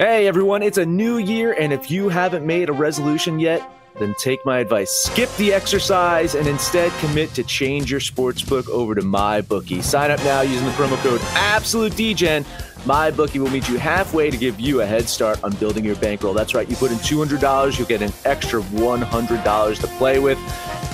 Hey everyone, it's a new year, and if you haven't made a resolution yet, then take my advice. Skip the exercise and instead commit to change your sportsbook over to MyBookie. Sign up now using the promo code AbsoluteDegen. MyBookie will meet you halfway to give you a head start on building your bankroll. That's right, you put in $200, you'll get an extra $100 to play with.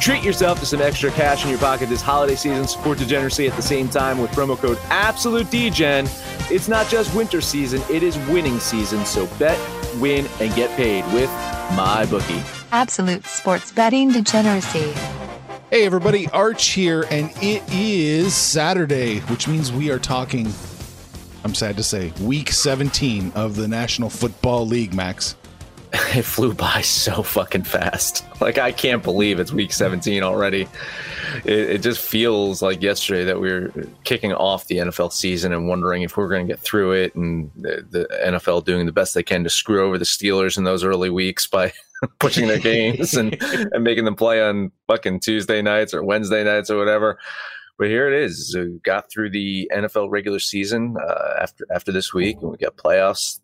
Treat yourself to some extra cash in your pocket this holiday season. Support degeneracy at the same time with promo code AbsoluteDegen. It's not just winter season, it is winning season. So bet, win, and get paid with my bookie. Absolute sports betting degeneracy. Hey everybody, Arch here, and it is Saturday, which means we are talking, I'm sad to say, week 17 of the National Football League, Max. It flew by so fucking fast. Like, I can't believe it's week 17 already. It, it just feels like yesterday that we were kicking off the NFL season and wondering if we are going to get through it, and the, the NFL doing the best they can to screw over the Steelers in those early weeks by pushing their games and, and making them play on fucking Tuesday nights or Wednesday nights or whatever. But here it is. So we got through the NFL regular season uh, after after this week, and we got playoffs.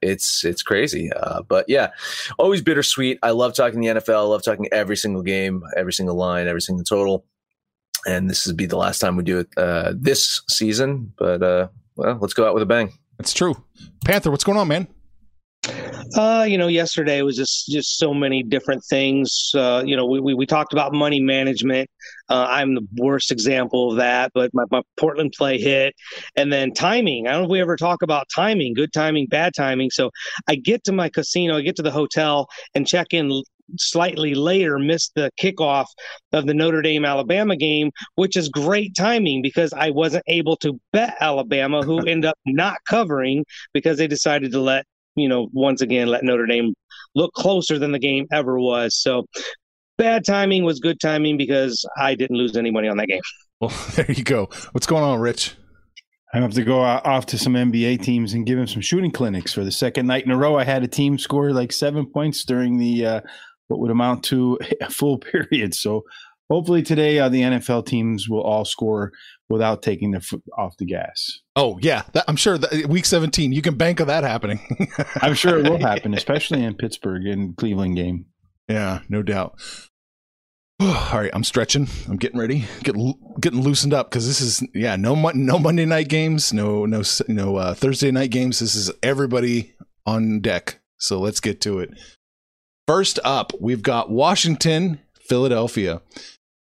It's it's crazy, uh, but yeah, always bittersweet. I love talking the NFL. I love talking every single game, every single line, every single total. And this would be the last time we do it uh, this season. But uh, well, let's go out with a bang. That's true. Panther, what's going on, man? Uh, you know, yesterday was just just so many different things. Uh, you know, we, we, we talked about money management. Uh, I'm the worst example of that, but my, my Portland play hit, and then timing. I don't know if we ever talk about timing, good timing, bad timing. So I get to my casino, I get to the hotel, and check in slightly later missed the kickoff of the Notre Dame Alabama game, which is great timing because I wasn't able to bet Alabama, who end up not covering because they decided to let you know, once again, let Notre Dame look closer than the game ever was. So bad timing was good timing because I didn't lose any money on that game. Well, there you go. What's going on, Rich? I have to go off to some NBA teams and give them some shooting clinics for the second night in a row. I had a team score like seven points during the uh, what would amount to a full period. So hopefully today uh, the NFL teams will all score without taking their foot off the gas. Oh yeah, that, I'm sure that week 17 you can bank on that happening. I'm sure it will happen, especially in Pittsburgh and Cleveland game. Yeah, no doubt. all right, I'm stretching. I'm getting ready, getting getting loosened up because this is yeah no no Monday night games, no no no uh, Thursday night games. This is everybody on deck. So let's get to it. First up, we've got Washington, Philadelphia.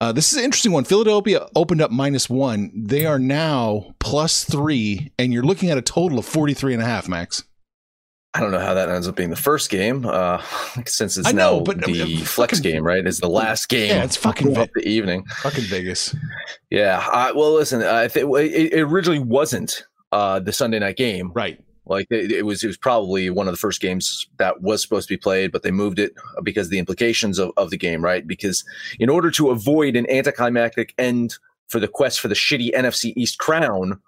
Uh, this is an interesting one. Philadelphia opened up minus one. They are now plus three, and you're looking at a total of 43 and a half, Max. I don't know how that ends up being the first game, uh, since it's know, now but, the I mean, flex fucking, game, right? It's the last game. Yeah, it's fucking of the evening. Fucking Vegas. Yeah. Uh, well, listen, I think it, it originally wasn't uh, the Sunday night game, right? Like it, it, was, it was probably one of the first games that was supposed to be played, but they moved it because of the implications of, of the game, right? Because in order to avoid an anticlimactic end for the quest for the shitty NFC East crown,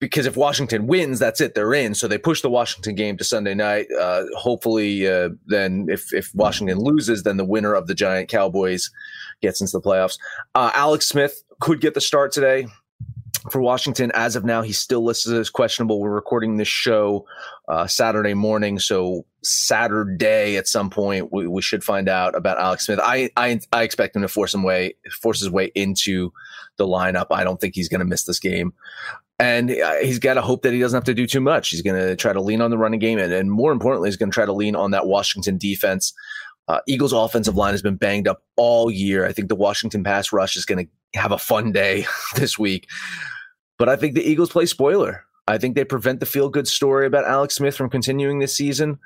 because if Washington wins, that's it. They're in. So they push the Washington game to Sunday night. Uh, hopefully, uh, then if if Washington loses, then the winner of the Giant Cowboys gets into the playoffs. Uh, Alex Smith could get the start today for Washington. As of now, he's still listed as questionable. We're recording this show uh, Saturday morning, so Saturday at some point we, we, should find out about Alex Smith. I, I I expect him to force him way force his way into the lineup. I don't think he's going to miss this game. and uh, he's got to hope that he doesn't have to do too much. He's going to try to lean on the running game, and, and more importantly, he's going to try to lean on that Washington defense. Uh, Eagles' offensive line has been banged up all year. I think the Washington pass rush is going to have a fun day this week. But I think the Eagles play spoiler. I think they prevent the feel good story about Alex Smith from continuing this season.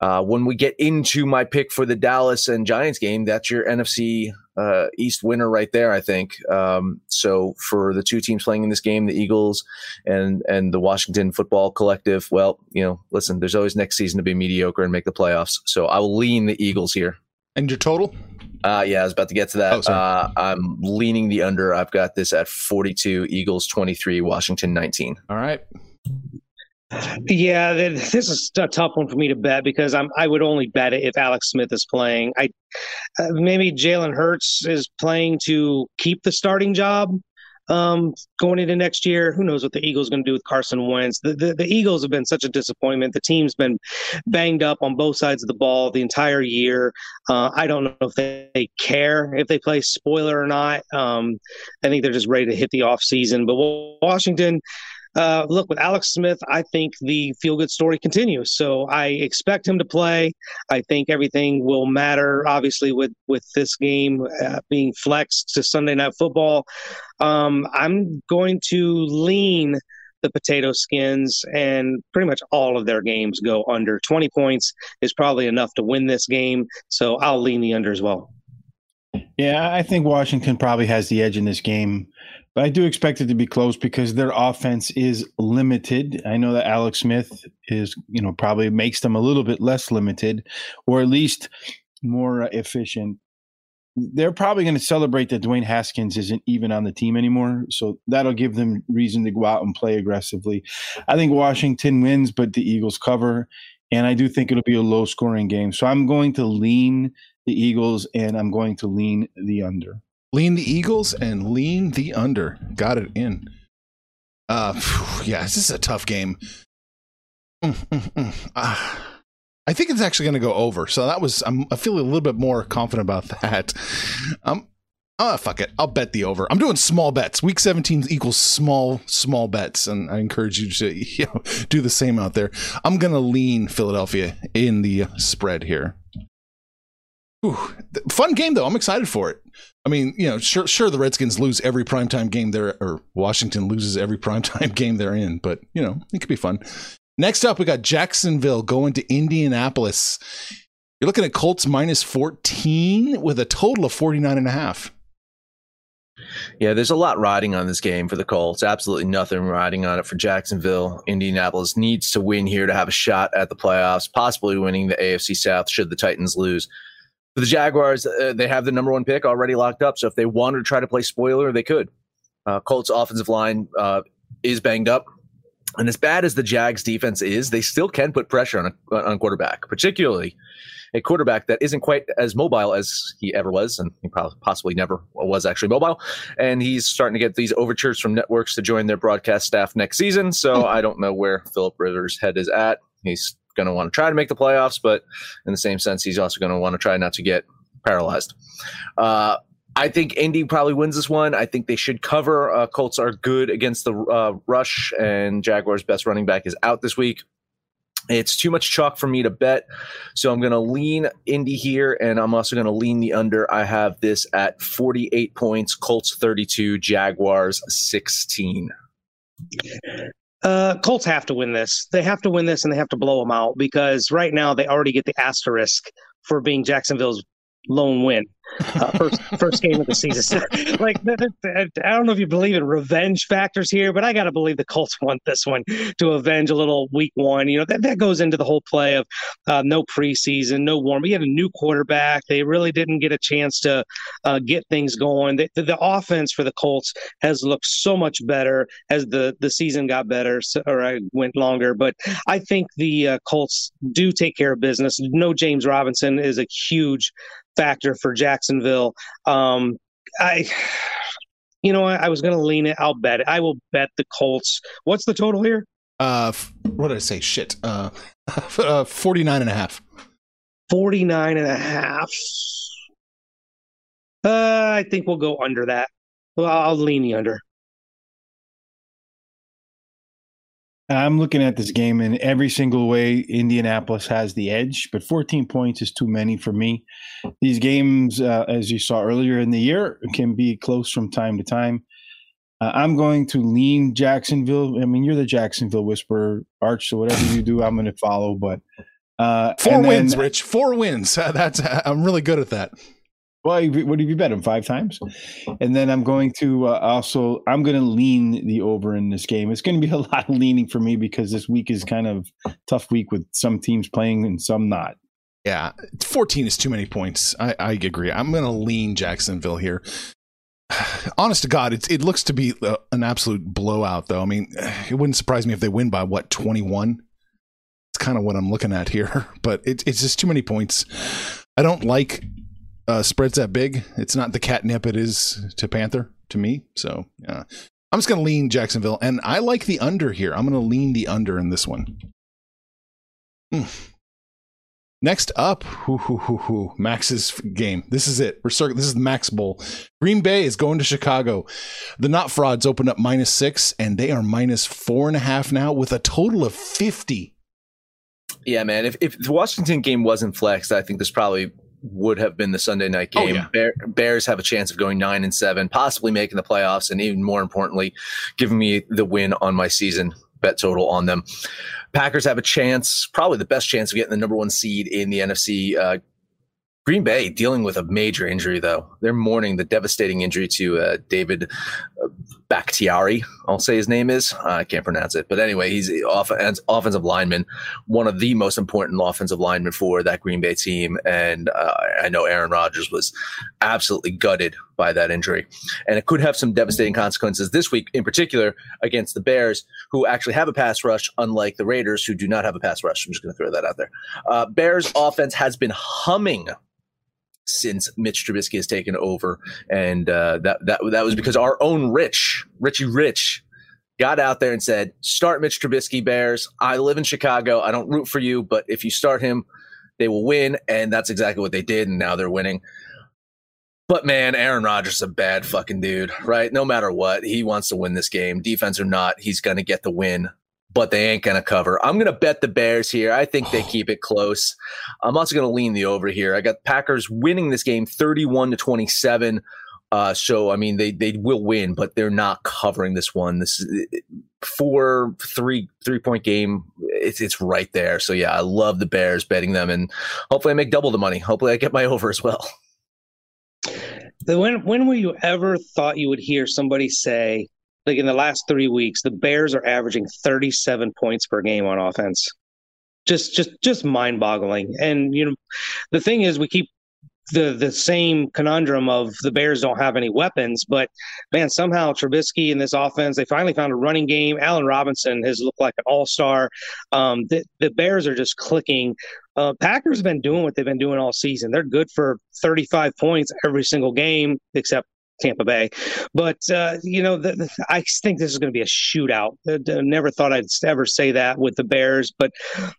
Uh, when we get into my pick for the Dallas and Giants game, that's your NFC uh, East winner right there, I think. Um, so for the two teams playing in this game, the Eagles and and the Washington Football Collective, well, you know, listen, there's always next season to be mediocre and make the playoffs. So I will lean the Eagles here. And your total? Uh, yeah, I was about to get to that. Oh, uh, I'm leaning the under. I've got this at 42, Eagles 23, Washington 19. All right. Yeah, this is a tough one for me to bet because I'm I would only bet it if Alex Smith is playing. I uh, maybe Jalen Hurts is playing to keep the starting job um, going into next year. Who knows what the Eagles going to do with Carson Wentz? The, the, the Eagles have been such a disappointment. The team's been banged up on both sides of the ball the entire year. Uh, I don't know if they, they, care if they play spoiler or not. Um, I think they're just ready to hit the off season. But Washington uh, look, with Alex Smith, I think the feel good story continues. So I expect him to play. I think everything will matter, obviously, with, with this game uh, being flexed to Sunday Night Football. Um, I'm going to lean the potato skins and pretty much all of their games go under 20 points is probably enough to win this game so i'll lean the under as well yeah i think washington probably has the edge in this game but I do expect it to be close because their offense is limited. I know that Alex Smith is, you know, probably makes them a little bit less limited or at least more uh, efficient. They're probably going to celebrate that Dwayne Haskins isn't even on the team anymore. So that'll give them reason to go out and play aggressively. I think Washington wins, but the Eagles cover. And I do think it'll be a low scoring game. So I'm going to lean the Eagles and I'm going to lean the under. Lean the Eagles and lean the under. Got it in. Uh, yeah, this is a tough game. Mm, mm, mm. Uh, I think it's actually going to go over. So that was I'm I feel a little bit more confident about that. Um, oh fuck it, I'll bet the over. I'm doing small bets. Week 17 equals small small bets, and I encourage you to you know, do the same out there. I'm going to lean Philadelphia in the spread here. Ooh, fun game though. I'm excited for it. I mean, you know, sure, sure, the Redskins lose every primetime game there, or Washington loses every primetime game they're in, but you know, it could be fun. Next up, we got Jacksonville going to Indianapolis. You're looking at Colts minus 14 with a total of 49 and a half. Yeah, there's a lot riding on this game for the Colts. Absolutely nothing riding on it for Jacksonville. Indianapolis needs to win here to have a shot at the playoffs, possibly winning the AFC South should the Titans lose the Jaguars, uh, they have the number one pick already locked up. So if they wanted to try to play spoiler, they could. Uh, Colts offensive line uh, is banged up. And as bad as the Jags defense is, they still can put pressure on a, on a quarterback, particularly a quarterback that isn't quite as mobile as he ever was, and he probably possibly never was actually mobile. And he's starting to get these overtures from networks to join their broadcast staff next season. So I don't know where Philip Rivers' head is at. He's going to want to try to make the playoffs, but in the same sense, he's also going to want to try not to get paralyzed. Uh, I think Indy probably wins this one. I think they should cover. Uh, Colts are good against the uh, rush, and Jaguars' best running back is out this week. It's too much chalk for me to bet, so I'm going to lean Indy here, and I'm also going to lean the under. I have this at 48 points, Colts 32, Jaguars 16. Uh, Colts have to win this. They have to win this, and they have to blow them out because right now they already get the asterisk for being Jacksonville's lone win uh, first first game of the season. like I don't know if you believe in revenge factors here, but I got to believe the Colts want this one to avenge a little week one. You know that that goes into the whole play of uh, no preseason, no warm. We had a new quarterback. They really didn't get a chance to uh, get things going. The, the, the, offense for the Colts has looked so much better as the the season got better or I went longer. But I think the uh, Colts do take care of business. No James Robinson is a huge factor for Jacksonville. Um, I, you know, I, I was going to lean it. I'll bet it. I will bet the Colts. What's the total here? Uh, what did I say? Shit. Uh, uh 49 and a half. 49 and a half. Uh, I think we'll go under that. Well, I'll lean the under. I'm looking at this game in every single way. Indianapolis has the edge, but 14 points is too many for me. These games, uh, as you saw earlier in the year, can be close from time to time. Uh, I'm going to lean Jacksonville. I mean, you're the Jacksonville whisperer, Arch. So whatever you do, I'm going to follow. But uh, four wins, then, Rich. Four wins. That's I'm really good at that. Well, what have you bet him five times? And then I'm going to uh, also I'm going to lean the over in this game. It's going to be a lot of leaning for me because this week is kind of tough week with some teams playing and some not. Yeah, 14 is too many points. I, I agree. I'm going to lean Jacksonville here. Honest to God, it, it looks to be uh, an absolute blowout, though. I mean, it wouldn't surprise me if they win by what 21. It's kind of what I'm looking at here, but it, it's just too many points. I don't like uh, spreads that big. It's not the catnip it is to Panther to me. So yeah, I'm just gonna lean Jacksonville, and I like the under here. I'm gonna lean the under in this one. Mm. Next up, hoo, hoo, hoo, Max's game. This is it. We're starting. This is the Max Bowl. Green Bay is going to Chicago. The Not Frauds opened up minus six, and they are minus four and a half now, with a total of fifty. Yeah, man. If if the Washington game wasn't flexed, I think this probably would have been the Sunday night oh, game. Oh, yeah. Bear, Bears have a chance of going nine and seven, possibly making the playoffs, and even more importantly, giving me the win on my season bet total on them. Packers have a chance, probably the best chance of getting the number one seed in the NFC. Uh, Green Bay dealing with a major injury, though. They're mourning the devastating injury to uh, David Bakhtiari. I'll say his name is. I can't pronounce it, but anyway, he's off- offensive lineman, one of the most important offensive linemen for that Green Bay team. And uh, I know Aaron Rodgers was absolutely gutted by that injury, and it could have some devastating consequences this week, in particular against the Bears, who actually have a pass rush, unlike the Raiders, who do not have a pass rush. I'm just going to throw that out there. Uh, Bears offense has been humming since Mitch Trubisky has taken over, and uh, that that that was because our own Rich Richie Rich got out there and said, "Start Mitch Trubisky, Bears. I live in Chicago. I don't root for you, but if you start him, they will win." And that's exactly what they did, and now they're winning. But man, Aaron Rodgers is a bad fucking dude, right? No matter what, he wants to win this game, defense or not. He's going to get the win but they ain't going to cover. I'm going to bet the Bears here. I think they keep it close. I'm also going to lean the over here. I got Packers winning this game 31 to 27. Uh, so I mean, they they will win, but they're not covering this one. This is four three three point game. It's it's right there. So yeah, I love the Bears betting them, and hopefully I make double the money. Hopefully I get my over as well. When when were you ever thought you would hear somebody say like in the last three weeks, the Bears are averaging 37 points per game on offense. Just, just, just mind-boggling. And you know, the thing is, we keep the the same conundrum of the Bears don't have any weapons, but man, somehow Trubisky in this offense, they finally found a running game. Allen Robinson has looked like an all star. Um, the the Bears are just clicking. Uh, Packers have been doing what they've been doing all season. They're good for 35 points every single game, except Tampa Bay. But uh, you know, the, the, I think this is going to be a shootout. I, I never thought I'd ever say that with the Bears, but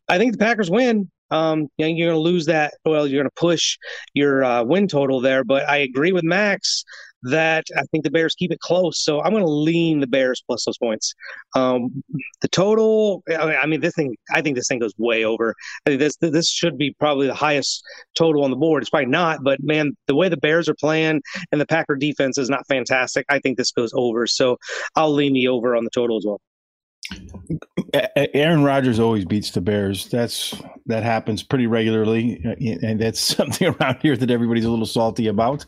I think the Packers win. Um, you know, you're going to lose that. Well, you're going to push your uh, win total there. But I agree with Max that I think the Bears keep it close. So I'm going to lean the Bears plus those points. Um, the total, I mean, this thing, I think this thing goes way over. I think this this should be probably the highest total on the board. It's probably not, but man, the way the Bears are playing and the Packer defense is not fantastic. I think this goes over. So I'll lean the over on the total as well. Aaron Rodgers always beats the Bears. That's that happens pretty regularly, uh, and that's something around here that everybody's a little salty about.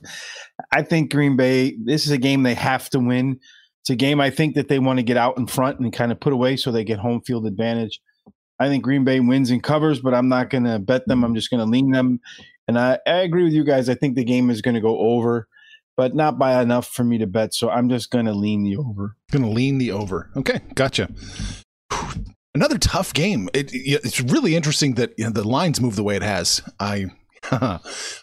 I think Green Bay, this is a game they have to win. It's a game I think that they want to get out in front and kind of put away so they get home field advantage. I think Green Bay wins and covers, but I'm not going to bet them. I'm just going to lean them. And I, I, agree with you guys. I think the game is going to go over, but not by enough for me to bet. So I'm just going to lean the over. Going to lean the over. Okay, gotcha. Another tough game. It, it's really interesting that you know, the lines move the way it has. I I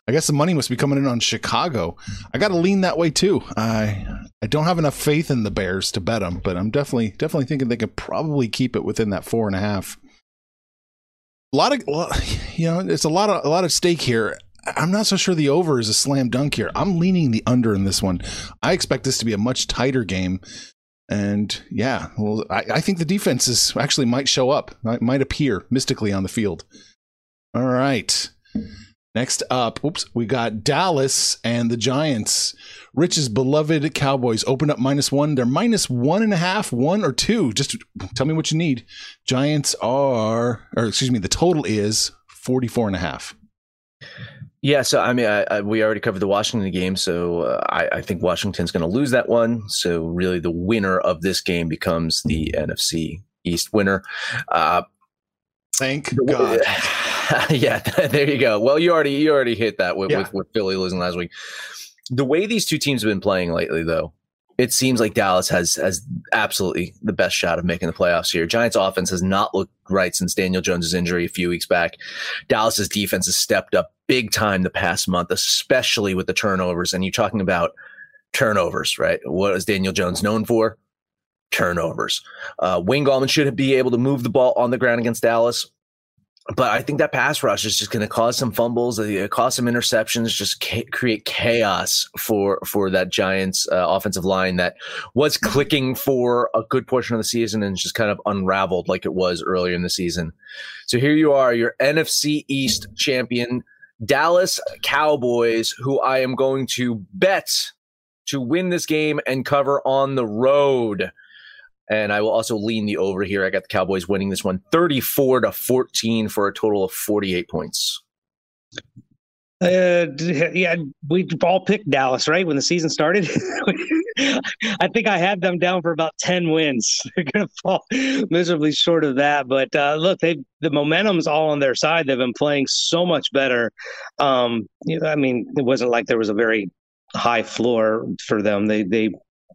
guess the money must be coming in on Chicago. I got to lean that way too. I I don't have enough faith in the Bears to bet them, but I'm definitely definitely thinking they could probably keep it within that four and a half. A lot of you know, it's a lot of a lot of stake here. I'm not so sure the over is a slam dunk here. I'm leaning the under in this one. I expect this to be a much tighter game. And yeah, well, I, I think the defenses actually might show up, might, appear mystically on the field. All right. Next up, oops, we got Dallas and the Giants. Rich's beloved Cowboys open up minus one. They're minus one and a half, one or two. Just tell me what you need. Giants are, or excuse me, the total is 44 and a half. Yeah, so I mean, I, I, we already covered the Washington game, so uh, I, I, think Washington's going to lose that one. So really, the winner of this game becomes the NFC East winner. Uh, Thank God. yeah, there you go. Well, you already you already hit that with, yeah. with, with Philly losing last week. The way these two teams have been playing lately, though, it seems like Dallas has has absolutely the best shot of making the playoffs here. Giants offense has not looked right since Daniel Jones' injury a few weeks back. Dallas's defense has stepped up big time the past month, especially with the turnovers. And you're talking about turnovers, right? What is Daniel Jones known for? Turnovers. Uh, Wayne Gallman should be able to move the ball on the ground against Dallas but I think that pass rush is just going to cause some fumbles, uh, cause some interceptions, just ca- create chaos for for that Giants uh, offensive line that was clicking for a good portion of the season and just kind of unraveled like it was earlier in the season. So here you are, your NFC East champion, Dallas Cowboys, who I am going to bet to win this game and cover on the road. And I will also lean the over here. I got the Cowboys winning this one 34 to 14 for a total of 48 points. Uh, yeah, we all picked Dallas, right? When the season started, I think I had them down for about 10 wins. They're going to fall miserably short of that. But uh, look, they the momentum's all on their side. They've been playing so much better. Um, I mean, it wasn't like there was a very high floor for them. They they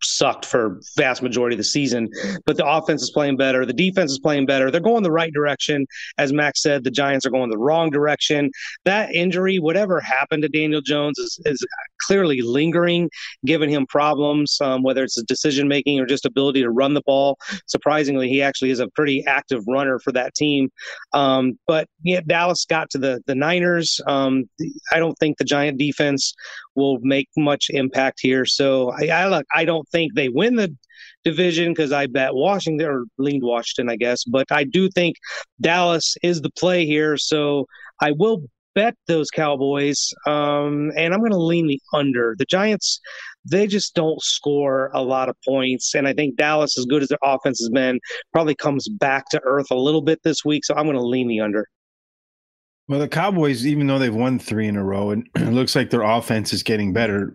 sucked for vast majority of the season. But the offense is playing better. The defense is playing better. They're going the right direction. As Max said, the Giants are going the wrong direction. That injury, whatever happened to Daniel Jones, is, is clearly lingering, giving him problems, um, whether it's decision making or just ability to run the ball. Surprisingly, he actually is a pretty active runner for that team. Um, but yeah, Dallas got to the the Niners. Um, I don't think the Giant defense will make much impact here. So I, I look, I don't think they win the division because I bet Washington or leaned Washington, I guess. But I do think Dallas is the play here. So I will bet those Cowboys, um, and I'm going to lean the under. The Giants, they just don't score a lot of points, and I think Dallas, as good as their offense has been, probably comes back to earth a little bit this week. So I'm going to lean the under. Well, the Cowboys, even though they've won three in a row, and it looks like their offense is getting better,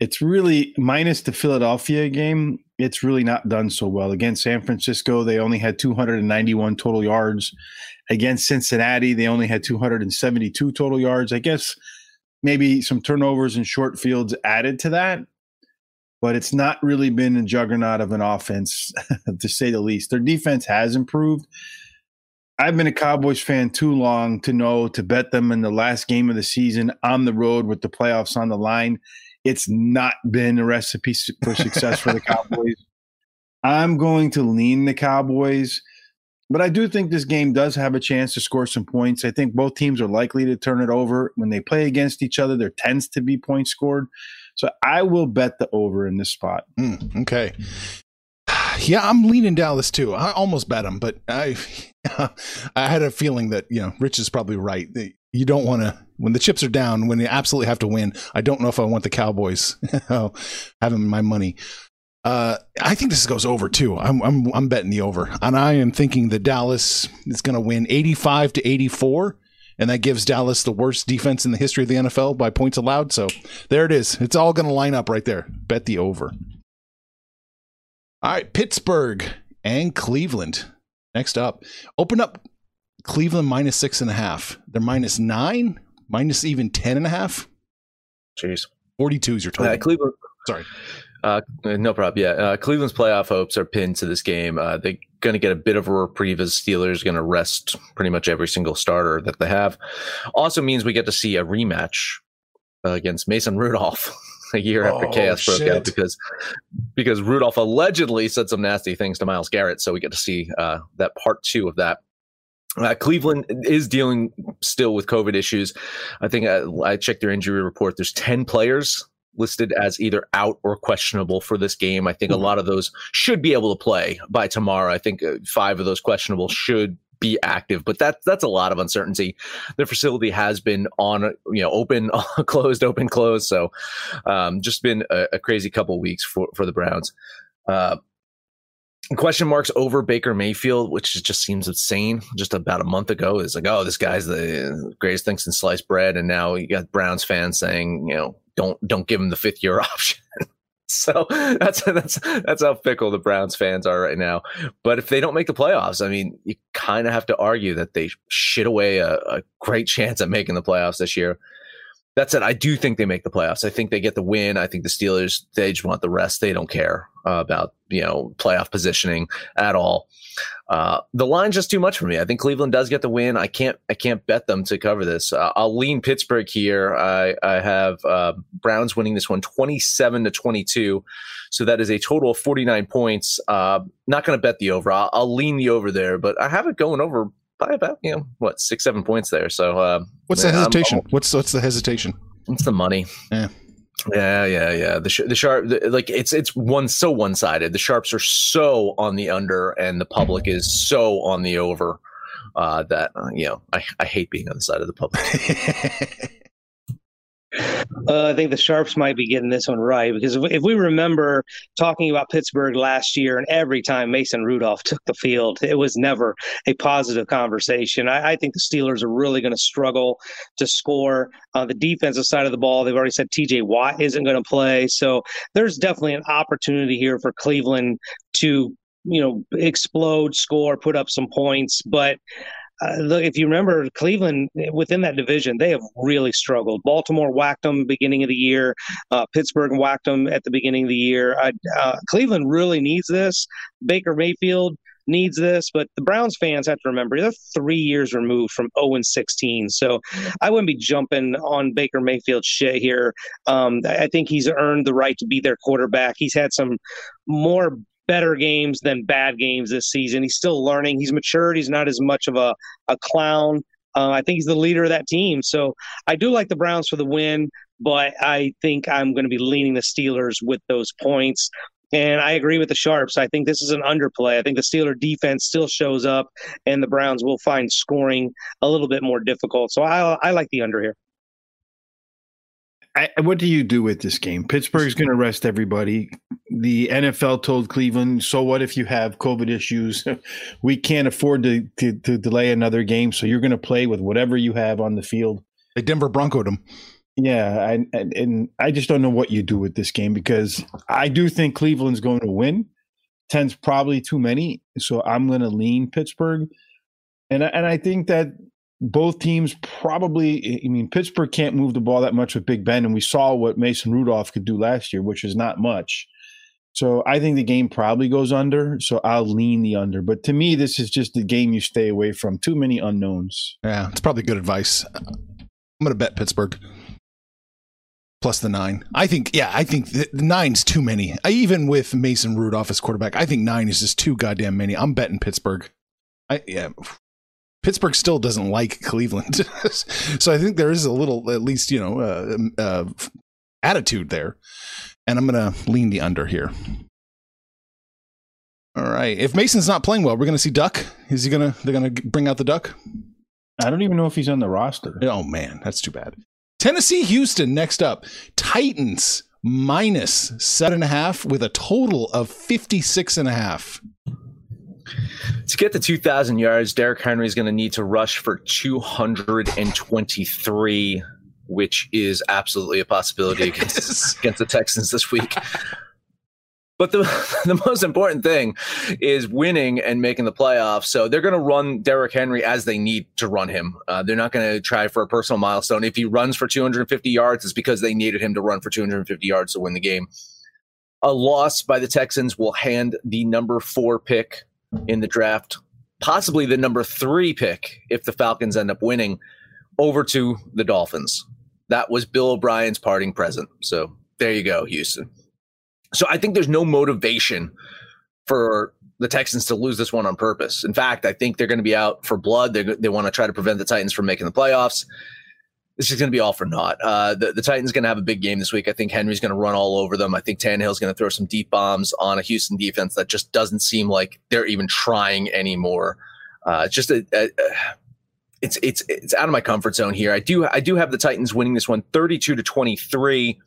it's really minus the Philadelphia game. It's really not done so well against San Francisco. They only had 291 total yards. Against Cincinnati, they only had 272 total yards. I guess maybe some turnovers and short fields added to that, but it's not really been a juggernaut of an offense, to say the least. Their defense has improved. I've been a Cowboys fan too long to know to bet them in the last game of the season on the road with the playoffs on the line. It's not been a recipe for success for the Cowboys. I'm going to lean the Cowboys, but I do think this game does have a chance to score some points. I think both teams are likely to turn it over. When they play against each other, there tends to be points scored. So I will bet the over in this spot. Mm, okay. Yeah, I'm leaning Dallas too. I almost bet them, but I I had a feeling that you know Rich is probably right. You don't want to when the chips are down when you absolutely have to win. I don't know if I want the Cowboys having my money. Uh, I think this goes over too. I'm, I'm I'm betting the over, and I am thinking that Dallas is going to win 85 to 84, and that gives Dallas the worst defense in the history of the NFL by points allowed. So there it is. It's all going to line up right there. Bet the over. All right, Pittsburgh and Cleveland. Next up, open up Cleveland minus six and a half. They're minus nine, minus even ten and a half. Jeez, forty-two is your total. Uh, Cleveland. Sorry. Uh, no problem. Yeah, uh, Cleveland's playoff hopes are pinned to this game. Uh, they're going to get a bit of a reprieve as Steelers going to rest pretty much every single starter that they have. Also means we get to see a rematch uh, against Mason Rudolph. a year after oh, chaos broke shit. out because because Rudolph allegedly said some nasty things to Myles Garrett. So we get to see uh, that part two of that. Uh, Cleveland is dealing still with COVID issues. I think I, uh, I checked their injury report. There's 10 players listed as either out or questionable for this game. I think a lot of those should be able to play by tomorrow. I think uh, five of those questionable should be active, but that that's a lot of uncertainty. The facility has been on, you know, open, closed, open, closed. So, um, just been a, a crazy couple weeks for for the Browns. Uh, question marks over Baker Mayfield, which just seems insane. Just about a month ago, it's like, oh, this guy's the greatest thing since sliced bread, and now you got Browns fans saying, you know, don't don't give him the fifth year option. so that's that's that's how fickle the Browns fans are right now. But if they don't make the playoffs, I mean, you kind of have to argue that they shit away a, a great chance at making the playoffs this year that said, I do think they make the playoffs. I think they get the win. I think the Steelers they just want the rest. They don't care uh, about you know playoff positioning at all. Uh, the line's just too much for me. I think Cleveland does get the win. I can't I can't bet them to cover this. Uh, I'll lean Pittsburgh here. I I have uh, Browns winning this one 27 to 22. So that is a total of 49 points. Uh, not going to bet the over. I'll, I'll lean the over there, but I have it going over by about you know what six seven points there. So uh, what's the hesitation? what's what's the hesitation? It's the money. Yeah. Yeah, yeah, yeah. The sh- the sharp the, like it's it's one so one sided. The sharps are so on the under, and the public is so on the over. Uh, that uh, you know, I I hate being on the side of the public. Uh, I think the Sharps might be getting this one right because if, if, we remember talking about Pittsburgh last year, and every time Mason Rudolph took the field, it was never a positive conversation. I, I think the Steelers are really going to struggle to score. Uh, the defensive side of the ball, they've already said TJ Watt isn't going to play. So there's definitely an opportunity here for Cleveland to, you know, explode, score, put up some points. But uh, look, if you remember Cleveland within that division, they have really struggled. Baltimore whacked them beginning of the year. Uh, Pittsburgh whacked them at the beginning of the year. Uh, Cleveland really needs this. Baker Mayfield needs this, but the Browns fans have to remember they're three years removed from 0 and 16. So I wouldn't be jumping on Baker Mayfield's shit here. Um, I think he's earned the right to be their quarterback. He's had some more better games than bad games this season. He's still learning. He's matured. He's not as much of a, a clown. Uh, I think he's the leader of that team. So I do like the Browns for the win, but I think I'm going to be leaning the Steelers with those points. And I agree with the Sharps. I think this is an underplay. I think the Steeler defense still shows up, and the Browns will find scoring a little bit more difficult. So I, I like the under here. I, what do you do with this game? Pittsburgh's going to rest everybody. The NFL told Cleveland, "So what if you have COVID issues? we can't afford to, to, to delay another game, so you're going to play with whatever you have on the field." They Denver Broncoed them. Yeah, I, and, and I just don't know what you do with this game because I do think Cleveland's going to win. Ten's probably too many, so I'm going to lean Pittsburgh, and and I think that both teams probably i mean pittsburgh can't move the ball that much with big ben and we saw what mason rudolph could do last year which is not much. So i think the game probably goes under so i'll lean the under. But to me this is just the game you stay away from. Too many unknowns. Yeah it's probably good advice. I'm gonna bet pittsburgh. Plus the nine. I think yeah i think the nine's too many. I, even with mason rudolph as quarterback i think nine is just too goddamn many. I'm betting pittsburgh. I, yeah, Pittsburgh still doesn't like Cleveland, so I think there is a little, at least you know, uh, uh, attitude there, and I'm going to lean the under here. All right, if Mason's not playing well, we're going to see Duck. Is he going to? They're going to bring out the Duck. I don't even know if he's on the roster. Oh man, that's too bad. Tennessee, Houston. Next up, Titans minus seven and a half with a total of 56 and a half. To get to 2,000 yards, Derrick Henry is going to need to rush for 223, which is absolutely a possibility against, against the Texans this week. But the the most important thing is winning and making the playoffs. So they're going to run Derrick Henry as they need to run him. Uh, they're not going to try for a personal milestone. If he runs for 250 yards, it's because they needed him to run for 250 yards to win the game. A loss by the Texans will hand the number four pick in the draft, possibly the number three pick if the Falcons end up winning, over to the Dolphins. That was Bill O'Brien's parting present. So there you go, Houston. So I think there's no motivation for the Texans to lose this one on purpose. In fact, I think they're going to be out for blood. They, they want to try to prevent the Titans from making the playoffs. This is going to be all for naught. Uh, the, the Titans going to have a big game this week. I think Henry's going to run all over them. I think Tannehill's going to throw some deep bombs on a Houston defense that just doesn't seem like they're even trying anymore. Uh, just a, a, a, it's it's it's out of my comfort zone here. I do I do have the Titans winning this one 32 to 23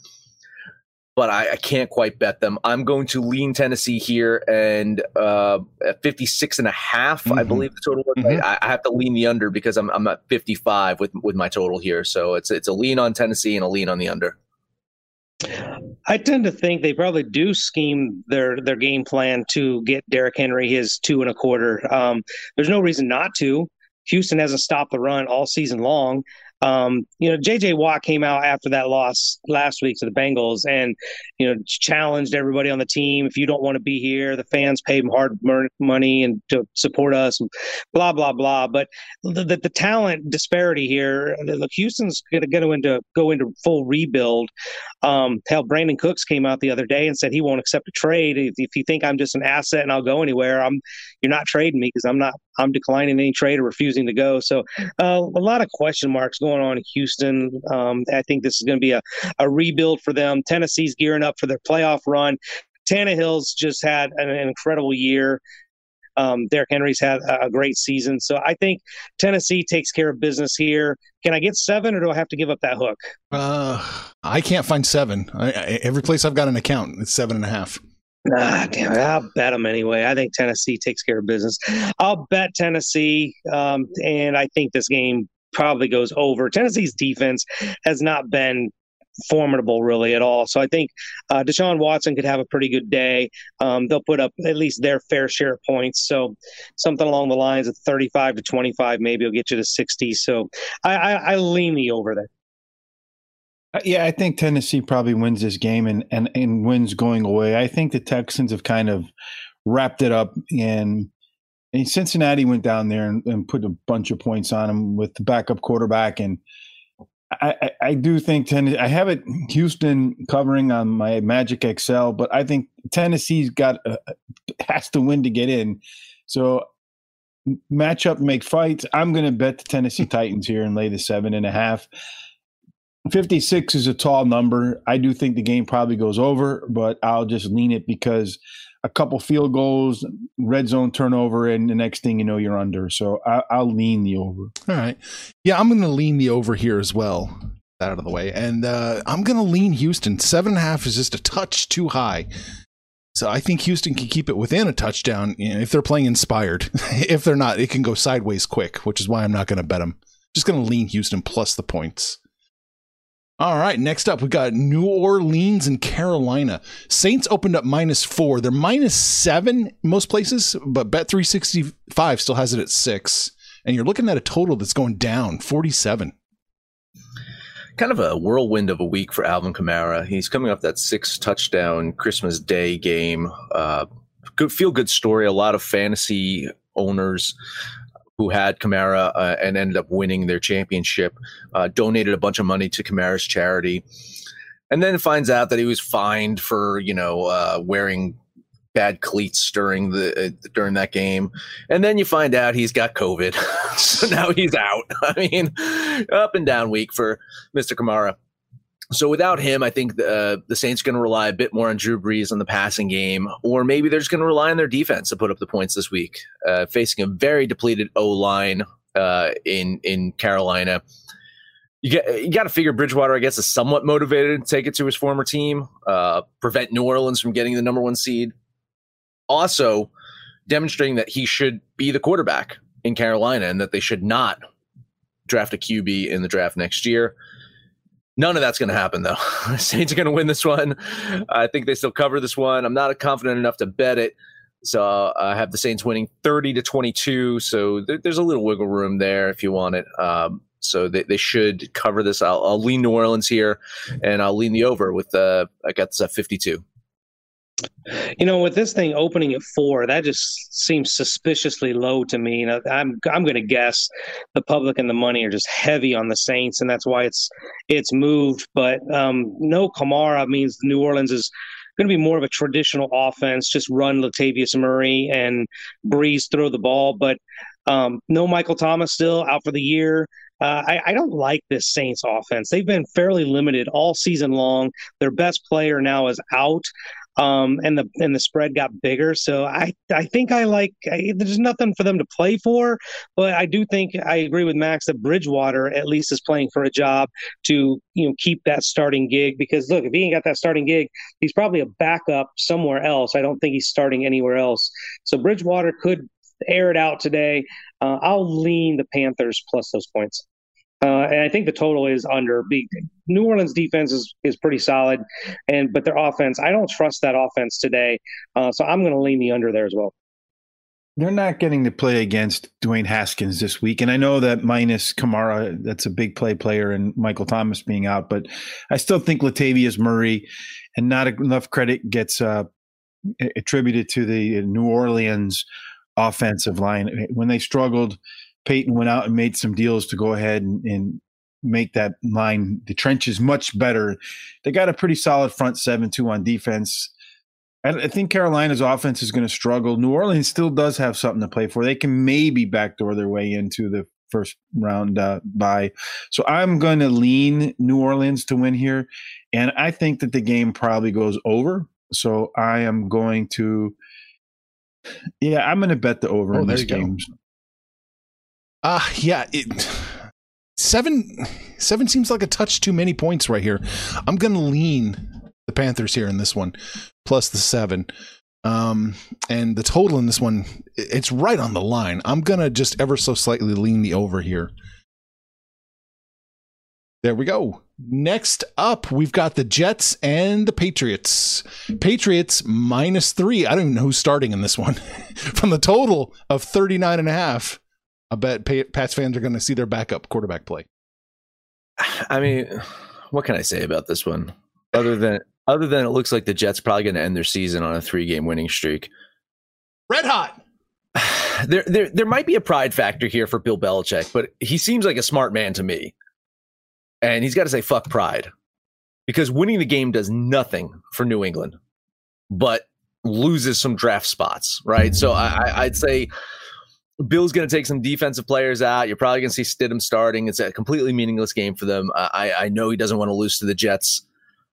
but I, I, can't quite bet them. I'm going to lean Tennessee here and uh, at 56 and a half, mm-hmm. I believe the total. Mm-hmm. I, I, have to lean the under because I'm, I'm at 55 with, with my total here. So it's, it's a lean on Tennessee and a lean on the under. I tend to think they probably do scheme their their game plan to get Derrick Henry his two and a quarter. Um, there's no reason not to. Houston hasn't stopped the run all season long. Um, you know, JJ Watt came out after that loss last week to the Bengals and, you know, challenged everybody on the team. If you don't want to be here, the fans paid him hard money and to support us, blah, blah, blah. But the, the, the talent disparity here, look, Houston's going to go into, go into full rebuild. Um, hell, Brandin Cooks came out the other day and said he won't accept a trade. If, if you think I'm just an asset and I'll go anywhere, I'm, you're not trading me because I'm not, I'm declining any trade or refusing to go. So uh, a lot of question marks going on in Houston. Um, I think this is going to be a, a rebuild for them. Tennessee's gearing up for their playoff run. Tannehill's just had an, an incredible year. Um, Derrick Henry's had a great season. So I think Tennessee takes care of business here. Can I get seven or do I have to give up that hook? Uh, I can't find seven. I, I, every place I've got an account, it's seven and a half. Ah, damn it. I'll bet them anyway. I think Tennessee takes care of business. I'll bet Tennessee. Um, and I think this game probably goes over. Tennessee's defense has not been formidable really at all. So I think uh, Deshaun Watson could have a pretty good day. Um, they'll put up at least their fair share of points. So something along the lines of 35 to 25, maybe will get you to 60. So I, I, I lean the over there. Uh, yeah, I think Tennessee probably wins this game and, and, and wins going away. I think the Texans have kind of wrapped it up and and Cincinnati went down there and, and, put a bunch of points on them with the backup quarterback. And I, I, I do think Tennessee, I have it Houston covering on my Magic Excel, but I think Tennessee's got uh, has to win to get in. So matchup make fights. I'm going to bet the Tennessee Titans here and lay the seven and a half. 56 is a tall number. I do think the game probably goes over, but I'll just lean it because a couple field goals, red zone turnover, and the next thing you know, you're under. So I, will lean the over. All right. Yeah, I'm going to lean the over here as well. That out of the way. And uh, I'm going to lean Houston. Seven and a half is just a touch too high. So I think Houston can keep it within a touchdown you know, if they're playing inspired. if they're not, it can go sideways quick, which is why I'm not going to bet them. Just going to lean Houston plus the points. All right, next up, we got New Orleans and Carolina. Saints opened up minus four. They're minus seven most places, but Bet365 still has it at six. And you're looking at a total that's going down 47. Kind of a whirlwind of a week for Alvin Kamara. He's coming off that six touchdown Christmas Day game. Uh, good, feel good story. A lot of fantasy owners who had Kamara uh, and ended up winning their championship, uh, donated a bunch of money to Kamara's charity, and then finds out that he was fined for you know uh, wearing bad cleats during the uh, during that game, and then you find out he's got COVID, so now he's out. I mean, up and down week for Mr. Kamara. So without him, I think the, uh, the Saints are going to rely a bit more on Drew Brees on the passing game, or maybe they're just going to rely on their defense to put up the points this week, uh, facing a very depleted O line uh, in in Carolina. You you got to figure Bridgewater, I guess, is somewhat motivated to take it to his former team, uh, prevent New Orleans from getting the number one seed. Also, demonstrating that he should be the quarterback in Carolina and that they should not draft a QB in the draft next year. None of that's going to happen, though. Saints are going to win this one. I think they still cover this one. I'm not confident enough to bet it. So uh, I have the Saints winning 30 to 22. So there, there's a little wiggle room there if you want it. Um, so they, they should cover this. I'll, I'll, lean New Orleans here, and I'll lean the over with uh, I got this at 52. You know, with this thing opening at four, that just seems suspiciously low to me. And I'm I'm going to guess the public and the money are just heavy on the Saints, and that's why it's it's moved. But um, no Kamara means New Orleans is going to be more of a traditional offense, just run Latavius Murray and Brees throw the ball. But um, no Michael Thomas still out for the year. Uh, I, I, don't like this Saints offense. They've been fairly limited all season long. Their best player now is out um, and the and the spread got bigger. So I I think I like I, there's nothing for them to play for, but I do think I agree with Max that Bridgewater at least is playing for a job to you know keep that starting gig because look if he ain't got that starting gig he's probably a backup somewhere else. I don't think he's starting anywhere else. So Bridgewater could air it out today. Uh, I'll lean the Panthers plus those points. Uh, and I think the total is under. New Orleans defense is, is pretty solid, and but their offense, I don't trust that offense today. Uh, so I'm going to lean the under there as well. They're not getting to play against Dwayne Haskins this week, and I know that minus Kamara, that's a big play player, and Michael Thomas being out, but I still think Latavius Murray, and not enough credit gets uh, attributed to the New Orleans offensive line when they struggled Payton went out and made some deals to go ahead and, and make that line, the trenches, much better. They got a pretty solid front seven two on defense. I, think Carolina's offense is going to struggle. New Orleans still does have something to play for. They can maybe backdoor their way into the first round uh, by. So I'm going to lean New Orleans to win here, and I think that the game probably goes over. So I am going to, yeah, I'm going to bet the over oh, in this game. Uh yeah, it, seven seven seems like a touch too many points right here. I'm gonna lean the Panthers here in this one, plus the seven. Um, and the total in this one, it's right on the line. I'm gonna just ever so slightly lean the over here. There we go. Next up, we've got the Jets and the Patriots. Patriots minus three. I don't even know who's starting in this one. From the total of 39 and a half. I bet Pats fans are going to see their backup quarterback play. I mean, what can I say about this one other than other than it looks like the Jets probably going to end their season on a three game winning streak. Red hot. There, there, there might be a pride factor here for Bill Belichick, but he seems like a smart man to me, and he's got to say fuck pride because winning the game does nothing for New England, but loses some draft spots, right? So I, I'd say Bill's going to take some defensive players out. You're probably going to see Stidham starting. It's a completely meaningless game for them. I, I know he doesn't want to lose to the Jets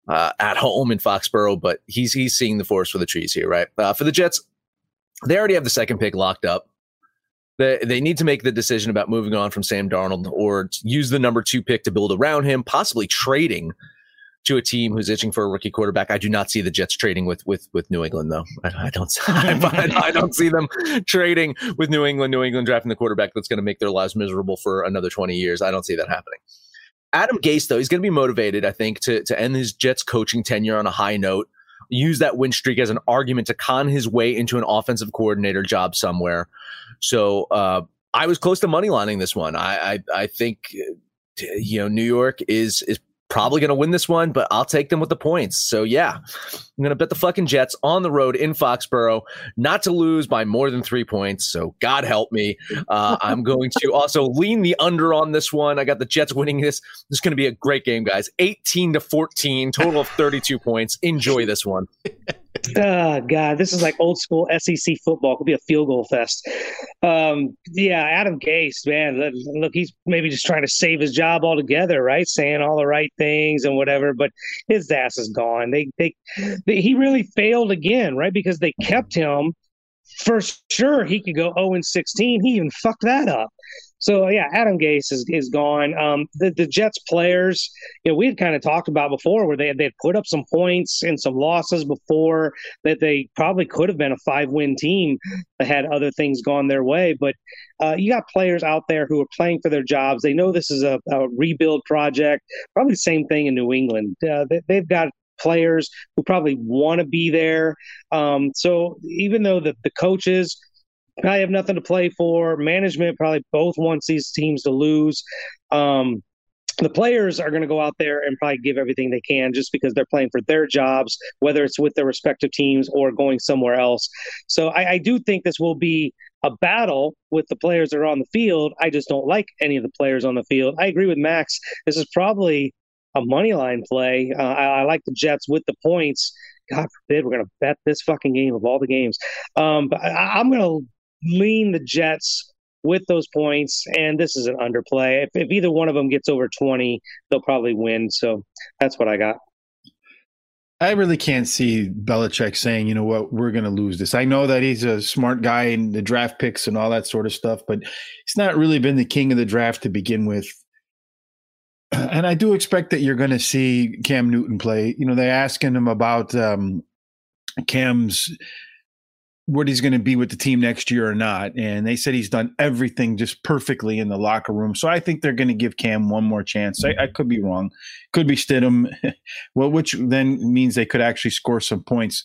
uh, at home in Foxborough, but he's he's seeing the forest for the trees here, right? Uh, for the Jets, they already have the second pick locked up. They, they need to make the decision about moving on from Sam Darnold or use the number two pick to build around him, possibly trading to a team who's itching for a rookie quarterback. I do not see the Jets trading with with with New England though. I, I don't I, I, don't see them trading with New England. New England drafting the quarterback that's going to make their lives miserable for another twenty years. I don't see that happening. Adam Gase though, he's going to be motivated, I think, to to end his Jets coaching tenure on a high note. Use that win streak as an argument to con his way into an offensive coordinator job somewhere. So uh, I was close to money lining this one. I I, I think you know New York is is probably going to win this one, but I'll take them with the points. So yeah, I'm going to bet the fucking Jets on the road in Foxborough, not to lose by more than three points. So God help me. Uh, I'm going to also lean the under on this one. I got the Jets winning this. This is going to be a great game, guys. 18 to 14, total of 32 points. Enjoy this one. Oh God, this is like old school SEC football. Could be a field goal fest. Um, yeah, Adam Gase, man, look, he's maybe just trying to save his job altogether, right? Saying all the right things and whatever, but his ass is gone. They, they, they he really failed again, right? Because they kept him. For sure, he could go 0 and 16. He even fucked that up. So yeah, Adam Gase is, is gone. Um, the the Jets players, you know, we had kind of talked about before where they they put up some points and some losses before that they probably could have been a five win team had other things gone their way. But uh, you got players out there who are playing for their jobs. They know this is a, a rebuild project. Probably the same thing in New England. Uh, they, they've got players who probably want to be there. Um, so even though the, the coaches I have nothing to play for. Management probably both wants these teams to lose. Um, the players are going to go out there and probably give everything they can just because they're playing for their jobs, whether it's with their respective teams or going somewhere else. So I, I do think this will be a battle with the players that are on the field. I just don't like any of the players on the field. I agree with Max. This is probably a money line play. Uh, I, I like the Jets with the points. God forbid we're going to bet this fucking game of all the games. Um, but I, am going to lean the Jets with those points, and this is an underplay. If, if either one of them gets over 20, they'll probably win. So that's what I got. I really can't see Belichick saying, you know what, we're going to lose this. I know that he's a smart guy in the draft picks and all that sort of stuff, but he's not really been the king of the draft to begin with. And I do expect that you're going to see Cam Newton play. You know, they're asking him about um, Cam's what he's going to be with the team next year or not. And they said he's done everything just perfectly in the locker room. So I think they're going to give Cam one more chance. I, I could be wrong. Could be Stidham, well, which then means they could actually score some points.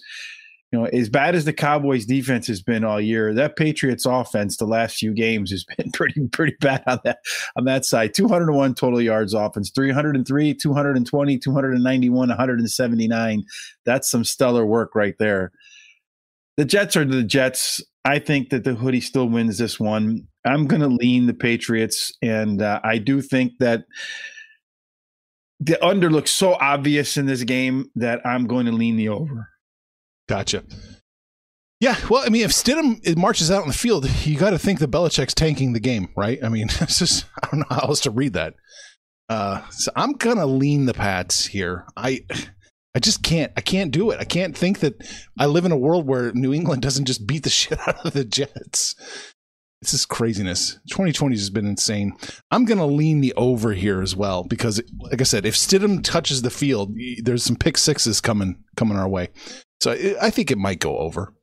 You know, as bad as the Cowboys defense has been all year, that Patriots offense the last few games has been pretty pretty bad on that on that side. 201 total yards offense, 303, 220, 291, 179. That's some stellar work right there the Jets are the Jets. I think that the hoodie still wins this one. I'm going to lean the Patriots, and uh, I do think that the under looks so obvious in this game that I'm going to lean the over. Gotcha. Yeah, well, I mean, if Stidham marches out on the field, you got to think that Belichick's tanking the game, right? I mean, it's just I don't know how else to read that. Uh, so I'm gonna lean the Pats here. I I just can't. I can't do it. I can't think that I live in a world where New England doesn't just beat the shit out of the Jets. This is craziness. 2020 has been insane. I'm going to lean the over here as well because, like I said, if Stidham touches the field, there's some pick sixes coming coming our way. So I think it might go over.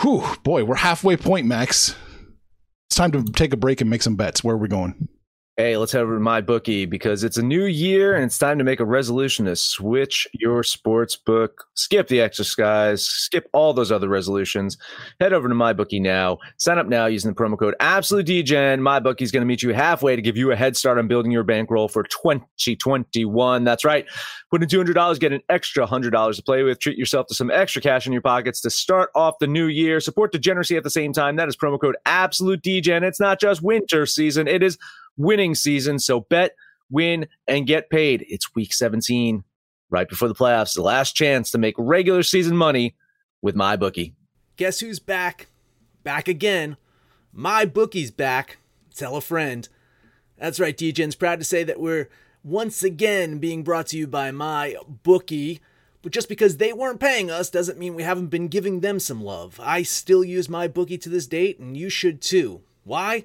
Whew, boy, we're halfway point, Max. It's time to take a break and make some bets. Where are we going? Hey, let's head over to my bookie because it's a new year and it's time to make a resolution to switch your sports book. Skip the exercise, skip all those other resolutions. Head over to my bookie now. Sign up now using the promo code AbsoluteDegen. My bookie is going to meet you halfway to give you a head start on building your bankroll for 2021. That's right. Put in $200, get an extra $100 to play with. Treat yourself to some extra cash in your pockets to start off the new year. Support degeneracy at the same time. That is promo code AbsoluteDegen. It's not just winter season, it is winning season. So bet, win, and get paid. It's week 17, right before the playoffs. The last chance to make regular season money with my bookie. Guess who's back? Back again. My bookie's back. Tell a friend. That's right, DJ's proud to say that we're once again being brought to you by my bookie. But just because they weren't paying us doesn't mean we haven't been giving them some love. I still use my bookie to this date, and you should too. Why?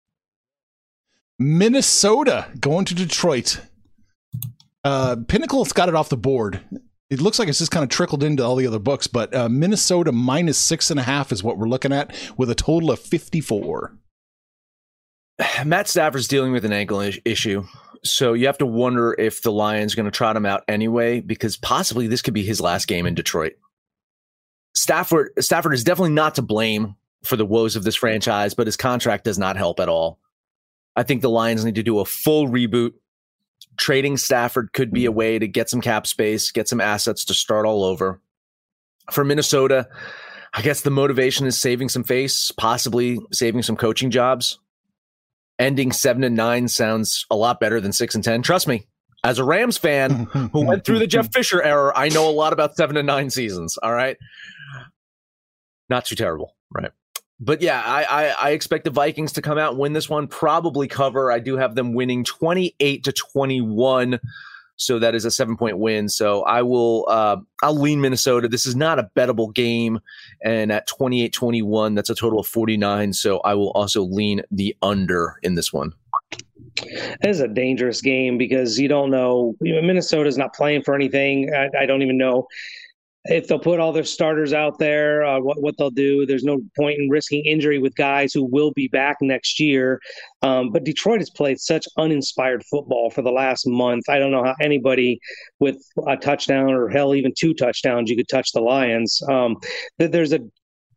Minnesota going to Detroit. Uh, Pinnacle's got it off the board. It looks like it's just kind of trickled into all the other books, but uh, Minnesota minus six and a half is what we're looking at with a total of 54. Matt Stafford's dealing with an ankle issue. So you have to wonder if the Lions going to trot him out anyway, because possibly this could be his last game in Detroit. Stafford Stafford is definitely not to blame for the woes of this franchise, but his contract does not help at all. I think the Lions need to do a full reboot. Trading Stafford could be a way to get some cap space, get some assets to start all over. For Minnesota, I guess the motivation is saving some face, possibly saving some coaching jobs. ending seven and nine sounds a lot better than six and ten. Trust me, as a Rams fan who went through the Jeff Fisher era, I know a lot about seven and nine seasons. All right. Not too terrible, right? But yeah, I, I, I expect the Vikings to come out and win this one, probably cover. I do have them winning 28 to 21. So that is a seven point win. So I will, uh, I'll lean Minnesota. This is not a bettable game. And at 28 21, that's a total of 49. So I will also lean the under in this one. It is a dangerous game because you don't know Minnesota's not playing for anything. I, I don't even know if they'll put all their starters out there, uh, what what they'll do. There's no point in risking injury with guys who will be back next year. Um, but Detroit has played such uninspired football for the last month. I don't know how anybody with a touchdown or hell even two touchdowns you could touch the Lions. Um, there's a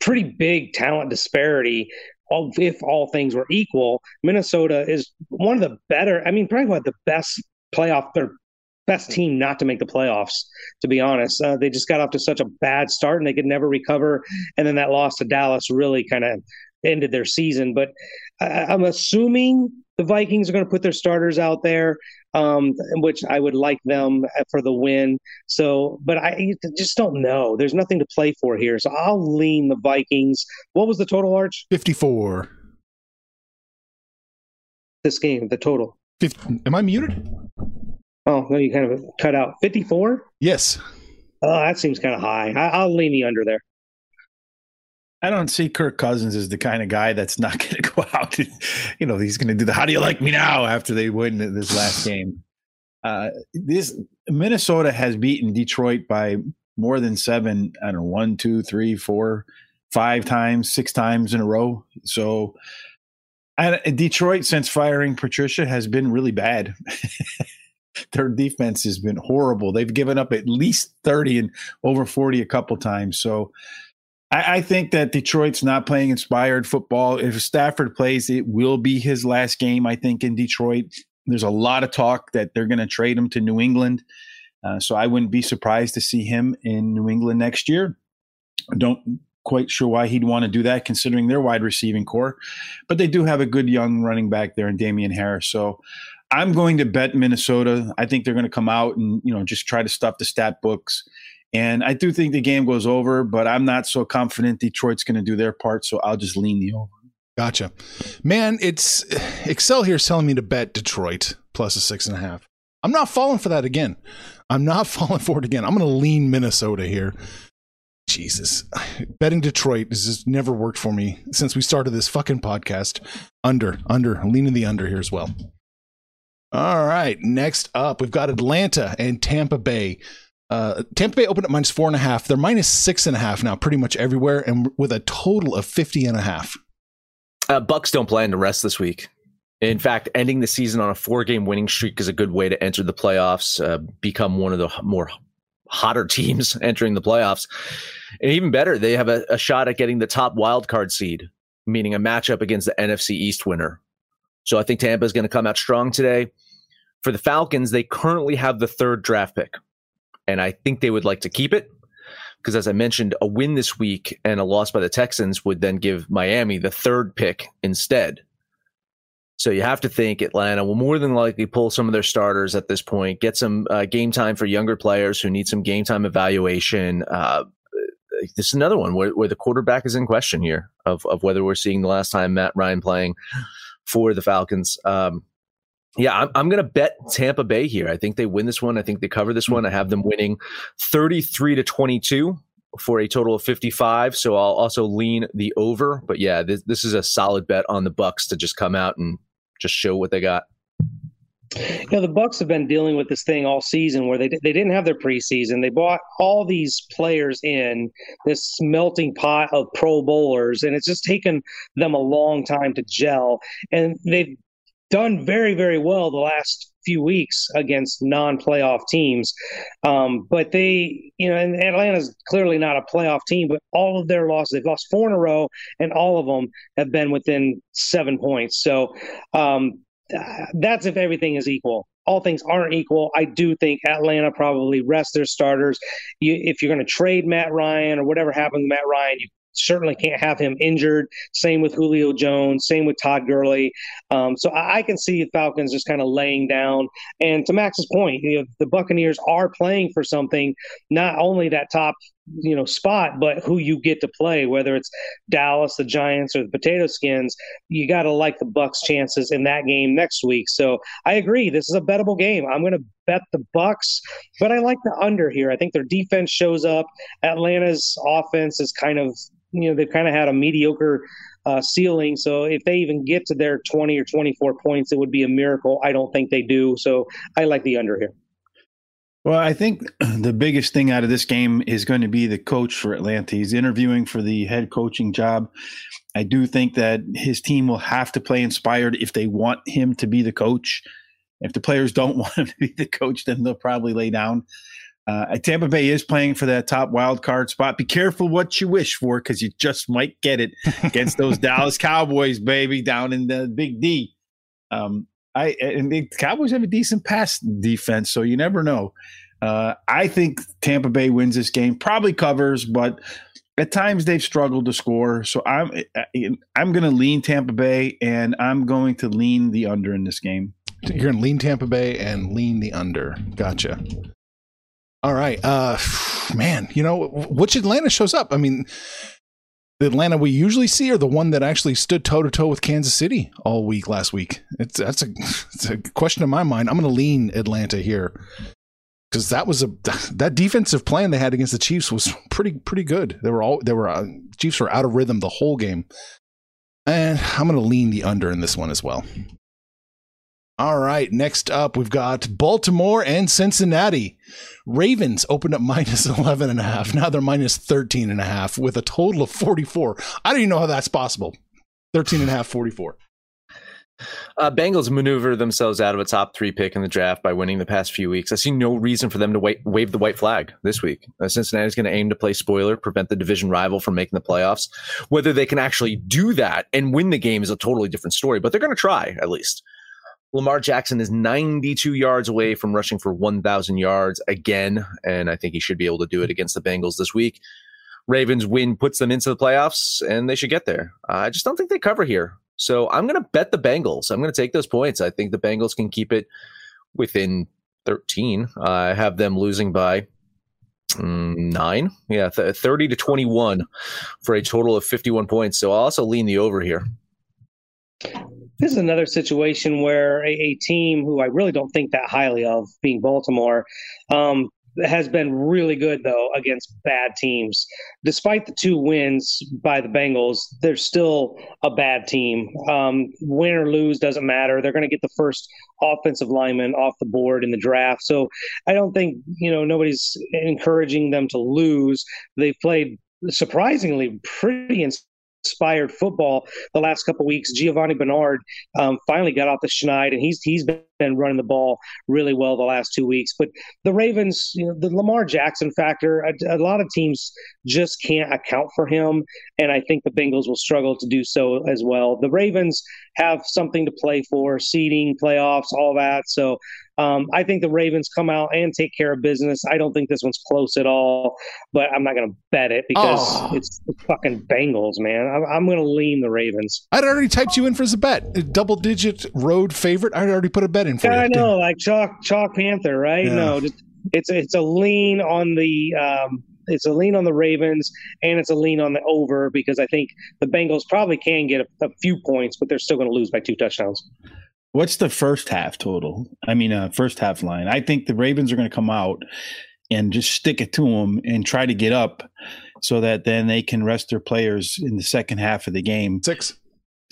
pretty big talent disparity. If all things were equal, Minnesota is one of the better. I mean, probably one of the best playoff or best team not to make the playoffs, to be honest. Uh, they just got off to such a bad start and they could never recover. And then that loss to Dallas really kind of ended their season. But I, I'm assuming the Vikings are going to put their starters out there, um, which I would like them for the win. So, but I just don't know. There's nothing to play for here. So I'll lean the Vikings. What was the total, Arch? 54. This game, the total. 50, am I muted? Oh, no, you kind of cut out. 54? Yes. Oh, that seems kind of high. I, will lean the under there. I don't see Kirk Cousins as the kind of guy that's not going to go out. And, you know, he's going to do the "How do you like me now?" after they win this last game. Uh, this Minnesota has beaten Detroit by more than seven. I don't know, one, two, three, four, five times, six times in a row. So, and Detroit since firing Patricia has been really bad. their defense has been horrible. They've given up at least 30 and over 40 a couple times. So I, I, think that Detroit's not playing inspired football. If Stafford plays, it will be his last game, I think, in Detroit. There's a lot of talk that they're going to trade him to New England. Uh, so I wouldn't be surprised to see him in New England next year. Don't quite sure why he'd want to do that considering their wide receiving corps. But they do have a good young running back there in Damien Harris. So I'm going to bet Minnesota. I think they're going to come out and you know just try to stuff the stat books. And I do think the game goes over, but I'm not so confident Detroit's going to do their part, so I'll just lean the over. Gotcha, man. It's Excel here is telling me to bet Detroit plus a six and a half. I'm not falling for that again. I'm not falling for it again. I'm going to lean Minnesota here. Jesus, betting Detroit has just never worked for me since we started this fucking podcast. Under, under, leaning the under here as well. All right. Next up, we've got Atlanta and Tampa Bay. Uh, Tampa Bay opened at minus four and a half. They're minus six and a half now, pretty much everywhere, and with a total of 50 and a half. Uh, Bucks don't plan to rest this week. In fact, ending the season on a four game winning streak is a good way to enter the playoffs, uh, become one of the more hotter teams entering the playoffs. And even better, they have a, a shot at getting the top wild card seed, meaning a matchup against the NFC East winner. So I think Tampa is going to come out strong today. For the Falcons, they currently have the third draft pick, and I think they would like to keep it because, as I mentioned, a win this week and a loss by the Texans would then give Miami the third pick instead. So you have to think Atlanta will more than likely pull some of their starters at this point, get some uh, game time for younger players who need some game time evaluation. Uh, this is another one where, where the quarterback is in question here of, of whether we're seeing the last time Matt Ryan playing for the Falcons. Um, yeah, I'm, I'm going to bet Tampa Bay here. I think they win this one. I think they cover this one. I have them winning 33 to 22 for a total of 55. So I'll also lean the over. But yeah, this, this is a solid bet on the Bucks to just come out and just show what they got. You know, the Bucks have been dealing with this thing all season where they they didn't have their preseason. They bought all these players in this melting pot of Pro Bowlers, and it's just taken them a long time to gel. And they've done very, very well the last few weeks against non-playoff teams. Um, but they, you know, and Atlanta's clearly not a playoff team, but all of their losses, they've lost four in a row, and all of them have been within seven points. So um, that's if everything is equal. All things aren't equal. I do think Atlanta probably rest their starters. You, if you're going to trade Matt Ryan or whatever happened to Matt Ryan, you certainly can't have him injured. Same with Julio Jones. Same with Todd Gurley. Um, so I, I, can see the Falcons just kind of laying down. And to Max's point, you know, the Buccaneers are playing for something, not only that top you know spot but who you get to play whether it's dallas the giants or the potato skins you got to like the bucks chances in that game next week so i agree this is a bettable game i'm going to bet the bucks but i like the under here i think their defense shows up atlanta's offense is kind of you know they've kind of had a mediocre uh, ceiling. So if they even get to their 20 or 24 points, it would be a miracle. I don't think they do. So I like the under here. Well, I think the biggest thing out of this game is going to be the coach for Atlanta. He's interviewing for the head coaching job. I do think that his team will have to play inspired if they want him to be the coach. If the players don't want him to be the coach, then they'll probably lay down. Uh, Tampa Bay is playing for that top wild card spot. Be careful what you wish for because you just might get it against those Dallas Cowboys, baby, down in the Big D. Um, I and the Cowboys have a decent pass defense, so you never know. Uh, I think Tampa Bay wins this game, probably covers, but at times they've struggled to score. So I'm I'm going to lean Tampa Bay, and I'm going to lean the under in this game. You're going to lean Tampa Bay and lean the under. Gotcha. All right, uh, man. You know which Atlanta shows up? I mean, the Atlanta we usually see are the one that actually stood toe to toe with Kansas City all week last week. It's that's a it's a question in my mind. I'm going to lean Atlanta here because that was a that defensive plan they had against the Chiefs was pretty pretty good. They were all they were uh, Chiefs were out of rhythm the whole game, and I'm going to lean the under in this one as well. All right, next up we've got Baltimore and Cincinnati. Ravens opened up minus 11 and a half. Now they're minus 13 and a half with a total of 44. I don't even know how that's possible. 13 and a half, 44. Uh, Bengals maneuver themselves out of a top three pick in the draft by winning the past few weeks. I see no reason for them to wait, wave the white flag this week. Uh, Cincinnati is going to aim to play spoiler, prevent the division rival from making the playoffs. Whether they can actually do that and win the game is a totally different story, but they're going to try at least. Lamar Jackson is 92 yards away from rushing for 1,000 yards again, and I think he should be able to do it against the Bengals this week. Ravens win puts them into the playoffs, and they should get there. I just don't think they cover here. So I'm going to bet the Bengals. I'm going to take those points. I think the Bengals can keep it within 13. I have them losing by mm, nine. Yeah, th- 30 to 21 for a total of 51 points. So I'll also lean the over here. This is another situation where a, a, team who I really don't think that highly of, being Baltimore, um, has been really good though against bad teams. Despite the two wins by the Bengals, they're still a bad team. Um, win or lose doesn't matter. They're going to get the first offensive lineman off the board in the draft. So I don't think you know nobody's encouraging them to lose. They've played surprisingly pretty inspired football the last couple weeks. Giovani Bernard um, finally got off the schneid, and he's he's been running the ball really well the last two weeks. But the Ravens, you know, the Lamar Jackson factor, a, a lot of teams just can't account for him, and I think the Bengals will struggle to do so as well. The Ravens have something to play for, seeding, playoffs, all that. So um, I think the Ravens come out and take care of business. I don't think this one's close at all, but I'm not going to bet it because oh. it's the fucking Bengals, man. I'm, I'm going to lean the Ravens. I'd already typed you in for as a bet, double digit road favorite. I'd already put a bet in for yeah, you. I know, like chalk, chalk Panther, right? Yeah. No, just, it's it's a lean on the. Um, it's a lean on the Ravens and it's a lean on the over because I think the Bengals probably can get a, a few points, but they're still going to lose by two touchdowns. What's the first half total? I mean, uh, first half line. I think the Ravens are going to come out and just stick it to them and try to get up so that then they can rest their players in the second half of the game. Six.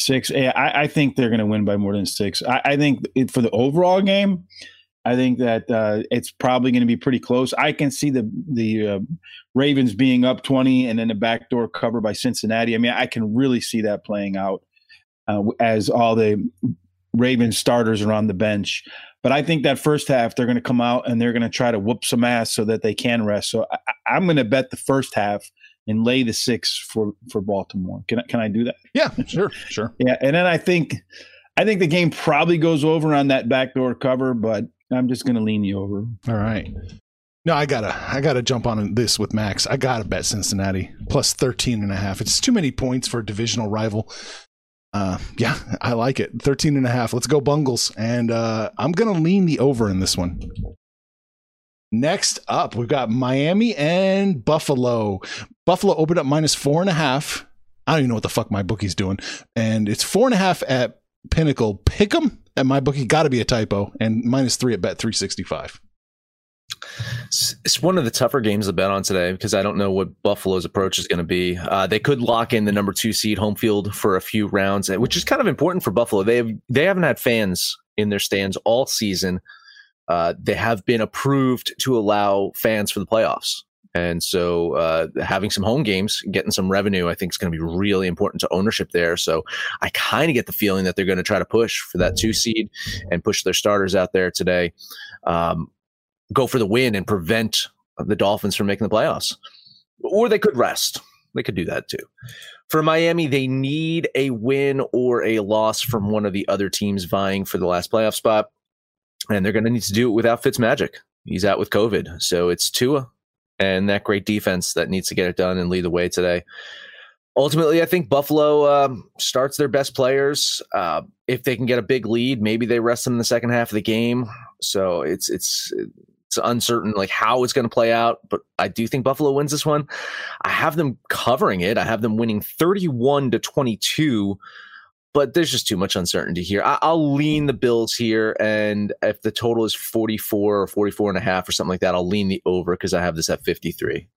Six. Yeah, I, I think they're going to win by more than six. I, I think it, for the overall game, I think that uh, it's probably going to be pretty close. I can see the the uh, Ravens being up twenty and then a backdoor cover by Cincinnati. I mean, I can really see that playing out uh, as all the Ravens starters are on the bench. But I think that first half they're going to come out and they're going to try to whoop some ass so that they can rest. So I, am going to bet the first half and lay the six for for Baltimore. Can I, can I do that? Yeah, sure, sure. yeah, and then I think I think the game probably goes over on that backdoor cover, but I'm just going to lean you over. All right. No, I gotta, I gotta jump on this with Max. I gotta bet Cincinnati plus 13 and a half. It's too many points for a divisional rival. Uh, yeah, I like it. 13 and a half. Let's go Bungles. And uh, I'm gonna lean the over in this one. Next up, we've got Miami and Buffalo. Buffalo opened up minus four and a half. I don't even know what the fuck my bookie's doing. And it's four and a half at Pinnacle. Pick 'em at my bookie. Got to be a typo. And minus three at Bet 365. It's one of the tougher games to bet on today because I don't know what Buffalo's approach is going to be. Uh, they could lock in the number two seed home field for a few rounds, which is kind of important for Buffalo. They have they haven't had fans in their stands all season. Uh, they have been approved to allow fans for the playoffs. And so uh, having some home games, getting some revenue, I think is going to be really important to ownership there. So I kind of get the feeling that they're going to try to push for that two seed and push their starters out there today. Um, go for the win and prevent the Dolphins from making the playoffs. Or they could rest. They could do that too. For Miami, they need a win or a loss from one of the other teams vying for the last playoff spot. And they're going to need to do it without Fitzmagic. He's out with COVID. So it's Tua and that great defense that needs to get it done and lead the way today. Ultimately, I think Buffalo um, starts their best players. Uh, if they can get a big lead, maybe they rest them in the second half of the game. So it's it's it's uncertain like how it's going to play out, but I do think Buffalo wins this one. I have them covering it. I have them winning 31 to 22, but there's just too much uncertainty here. I- will lean the Bills here. And if the total is 44 or 44 and a half or something like that, I'll lean the over because I have this at 53.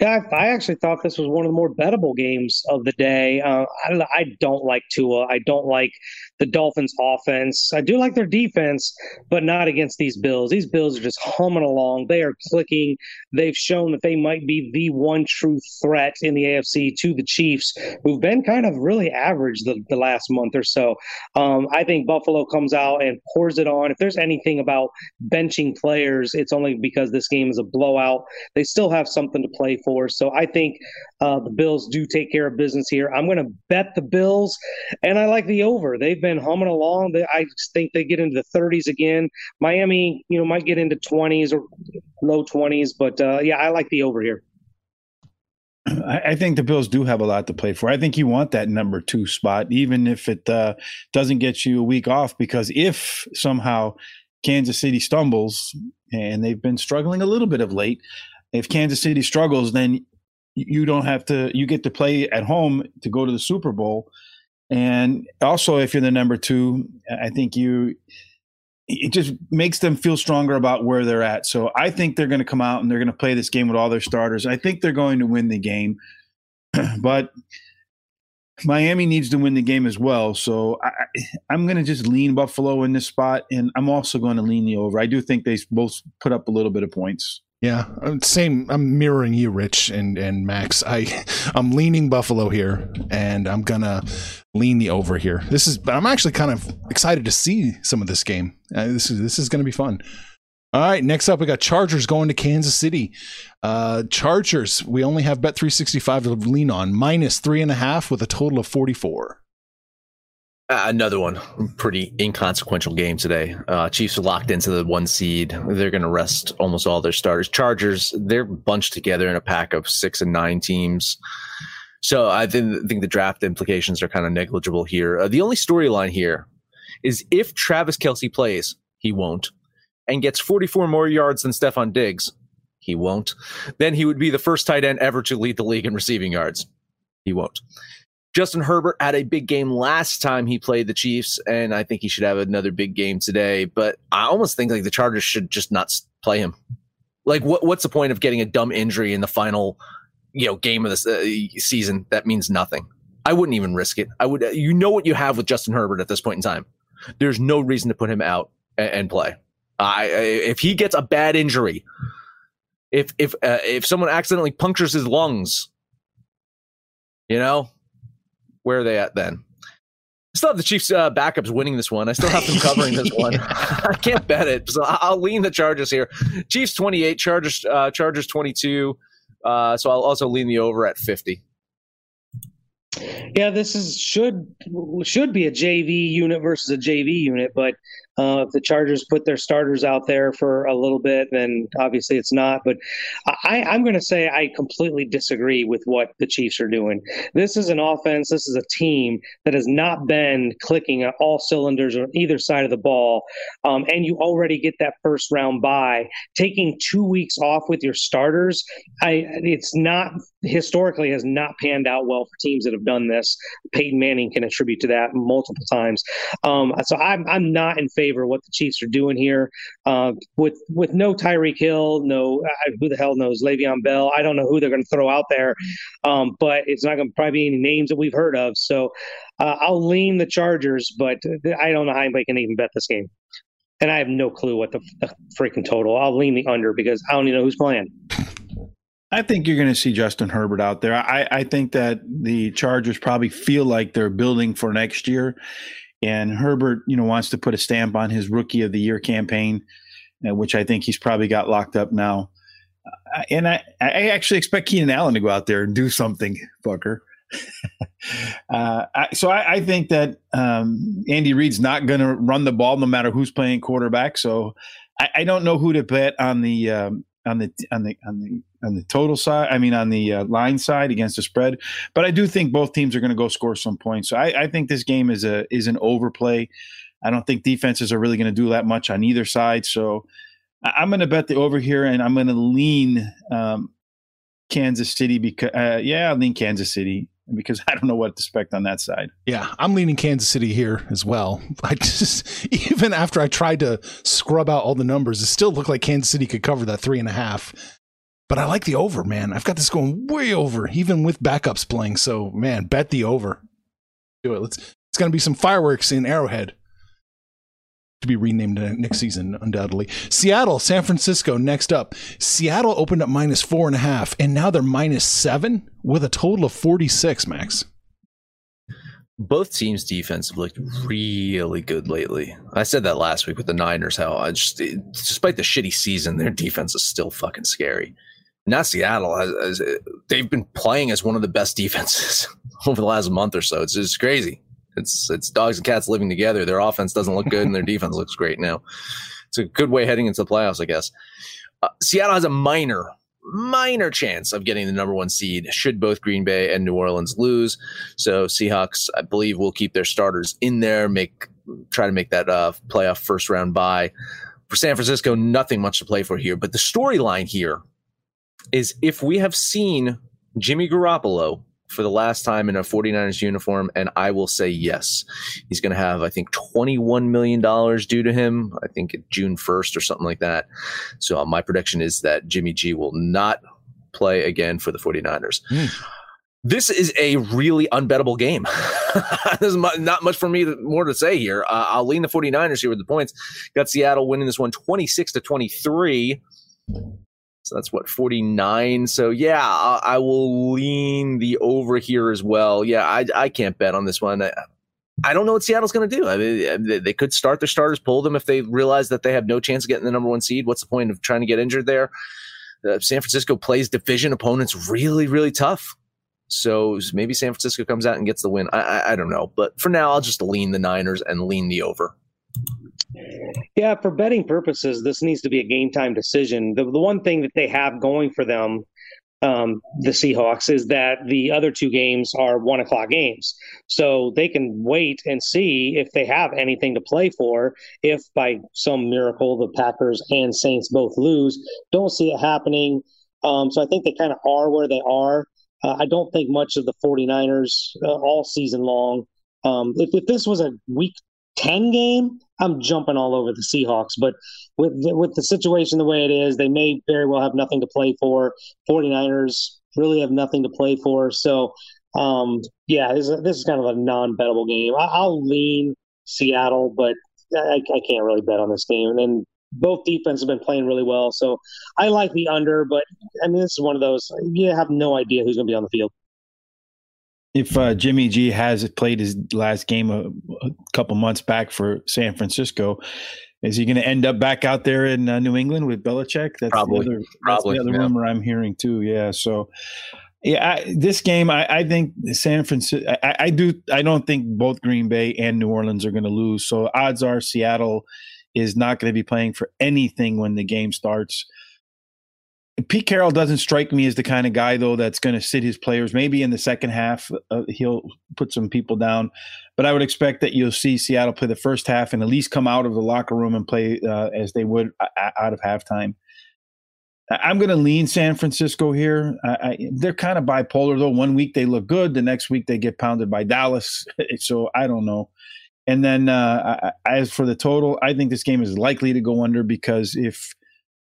Yeah, I, actually thought this was one of the more bettable games of the day. Uh, I, I don't like Tua. I don't like the Dolphins' offense. I do like their defense, but not against these Bills. These Bills are just humming along. They are clicking. They've shown that they might be the one true threat in the AFC to the Chiefs, who've been kind of really average the, the last month or so. Um, I think Buffalo comes out and pours it on. If there's anything about benching players, it's only because this game is a blowout. They still have something to play for. So I think uh, the Bills do take care of business here. I'm going to bet the Bills, and I like the over. They've been humming along. I think they get into the 30s again. Miami, you know, might get into 20s or low 20s, but uh, yeah, I like the over here. I think the Bills do have a lot to play for. I think you want that number two spot, even if it uh, doesn't get you a week off, because if somehow Kansas City stumbles, and they've been struggling a little bit of late, if Kansas City struggles, then you don't have to. You get to play at home to go to the Super Bowl, and also if you're the number two, I think you. It just makes them feel stronger about where they're at. So I think they're going to come out and they're going to play this game with all their starters. I think they're going to win the game, but Miami needs to win the game as well. So I, I'm going to just lean Buffalo in this spot, and I'm also going to lean the over. I do think they both put up a little bit of points. Yeah, same. I'm mirroring you, Rich and and Max. I I'm leaning Buffalo here, and I'm gonna lean the over here. This is, but I'm actually kind of excited to see some of this game. Uh, this is this is gonna be fun. All right, next up we got Chargers going to Kansas City. Uh, Chargers, we only have Bet 365 to lean on, minus three and a half with a total of 44. Uh, another one, pretty inconsequential game today. Uh, Chiefs are locked into the one seed. They're going to rest almost all their starters. Chargers, they're bunched together in a pack of six and nine teams. So I think, think the draft implications are kind of negligible here. Uh, the only storyline here is if Travis Kelce plays, he won't, and gets 44 more yards than Stefon Diggs, he won't, then he would be the first tight end ever to lead the league in receiving yards. He won't. Justin Herbert had a big game last time he played the Chiefs, and I think he should have another big game today. But I almost think like the Chargers should just not play him. Like, what what's the point of getting a dumb injury in the final, you know, game of the uh, season that means nothing? I wouldn't even risk it. I would. You know what you have with Justin Herbert at this point in time. There's no reason to put him out and, and play. I, if he gets a bad injury, if if uh, if someone accidentally punctures his lungs, you know, where are they at then? I still have the Chiefs uh, backups winning this one. I still have them covering this one. I can't bet it, so I'll lean the Chargers here. Chiefs twenty eight, Chargers uh, Chargers twenty two. Uh, so I'll also lean the over at fifty. Yeah, this is should should be a JV unit versus a JV unit, but Uh, if the Chargers put their starters out there for a little bit, then obviously it's not. But I, I'm going to say I completely disagree with what the Chiefs are doing. This is an offense, this is a team that has not been clicking at all cylinders on either side of the ball. Um, and you already get that first round bye. Taking two weeks off with your starters, I it's not historically has not panned out well for teams that have done this. Peyton Manning can attribute to that multiple times. Um, so I'm I'm not in favor of what the Chiefs are doing here. Uh, with with no Tyreek Hill, no uh, who the hell knows Le'Veon Bell. I don't know who they're going to throw out there, um, but it's not going to probably be any names that we've heard of. So uh, I'll lean the Chargers, but I don't know how anybody can even bet this game. And I have no clue what the, the freaking total. I'll lean the under because I don't even know who's playing. I think you're going to see Justin Herbert out there. I, I think that the Chargers probably feel like they're building for next year, and Herbert, you know, wants to put a stamp on his Rookie of the Year campaign, uh, which I think he's probably got locked up now. Uh, and I, I actually expect Keenan Allen to go out there and do something, fucker. uh, I, so I, I, think that um, Andy Reid's not going to run the ball no matter who's playing quarterback. So I, I don't know who to bet on the um, on the on the on the on the total side. I mean, on the uh, line side against the spread. But I do think both teams are going to go score some points. So I, I, think this game is a is an overplay. I don't think defenses are really going to do that much on either side. So I, am going to bet the over here, and I'm going to lean um, Kansas City because uh, yeah, I'll lean Kansas City because I don't know what to expect on that side. Yeah, I'm leaning Kansas City here as well. I just even after I tried to scrub out all the numbers, it still looked like Kansas City could cover that three and a half. But I like the over, man. I've got this going way over, even with backups playing. So, man, bet the over. Do it. Let's. It's going to be some fireworks in Arrowhead to be renamed next season, undoubtedly. Seattle, San Francisco, next up. Seattle opened up minus four and a half, and now they're minus seven with a total of 46, Max. Both teams' defense have looked really good lately. I said that last week with the Niners, how I just, despite the shitty season, their defense is still fucking scary. Not Seattle they've been playing as one of the best defenses over the last month or so. It's just crazy. It's it's dogs and cats living together. Their offense doesn't look good, and their defense looks great now. It's a good way heading into the playoffs, I guess. Uh, Seattle has a minor, minor chance of getting the number one seed should both Green Bay and New Orleans lose. So Seahawks, I believe, will keep their starters in there, make try to make that uh, playoff first round bye. For San Francisco, nothing much to play for here. But the storyline here is if we have seen Jimmy Garoppolo for the last time in a 49ers uniform? And I will say yes. He's going to have, I think, $21 million due to him, I think June 1st or something like that. So uh, my prediction is that Jimmy G will not play again for the 49ers. Mm. This is a really unbettable game. There's not much for me more to say here. Uh, I'll lean the 49ers here with the points. Got Seattle winning this one 26 to 23. So that's what 49. So yeah, I, I, will lean the over here as well. Yeah, I, I can't bet on this one. I, I don't know what Seattle's going to do. I mean, they, they could start their starters, pull them if they realize that they have no chance of getting the number one seed. What's the point of trying to get injured there? Uh, San Francisco plays division opponents really, really tough. So maybe San Francisco comes out and gets the win. I, I, I don't know, but for now, I'll just lean the Niners and lean the over. Yeah, for betting purposes, this needs to be a game time decision. The, the one thing that they have going for them, um, the Seahawks, is that the other two games are one o'clock games. So they can wait and see if they have anything to play for. If by some miracle the Packers and Saints both lose, don't see it happening. Um, so I think they kind of are where they are. Uh, I don't think much of the 49ers uh, all season long. Um, if, if this was a week 10 game, I'm jumping all over the Seahawks. But with the, with the situation the way it is, they may very well have nothing to play for. 49ers really have nothing to play for. So, um, yeah, this is, this is kind of a non bettable game. I, will lean Seattle, but I, I, can't really bet on this game. And then both defenses have been playing really well. So I like the under, but I mean, this is one of those, you have no idea who's going to be on the field if uh, Jimmy G has played his last game a, a, couple months back for San Francisco, is he going to end up back out there in uh, New England with Belichick? That's probably, the other, probably that's the other yeah. rumor I'm hearing too. Yeah, so Yeah, I, this game, I, I, think San Francisco. I, I, do. I don't think both Green Bay and New Orleans are going to lose. So odds are Seattle is not going to be playing for anything when the game starts. Pete Carroll doesn't strike me as the kind of guy though that's going to sit his players. Maybe in the second half uh, he'll put some people down, but I would expect that you'll see Seattle play the first half and at least come out of the locker room and play uh, as they would uh, out of halftime. I'm going to lean San Francisco here. I, I, they're kind of bipolar, though. One week they look good, the next week they get pounded by Dallas. so I don't know. And then uh, as for the total, I think this game is likely to go under because if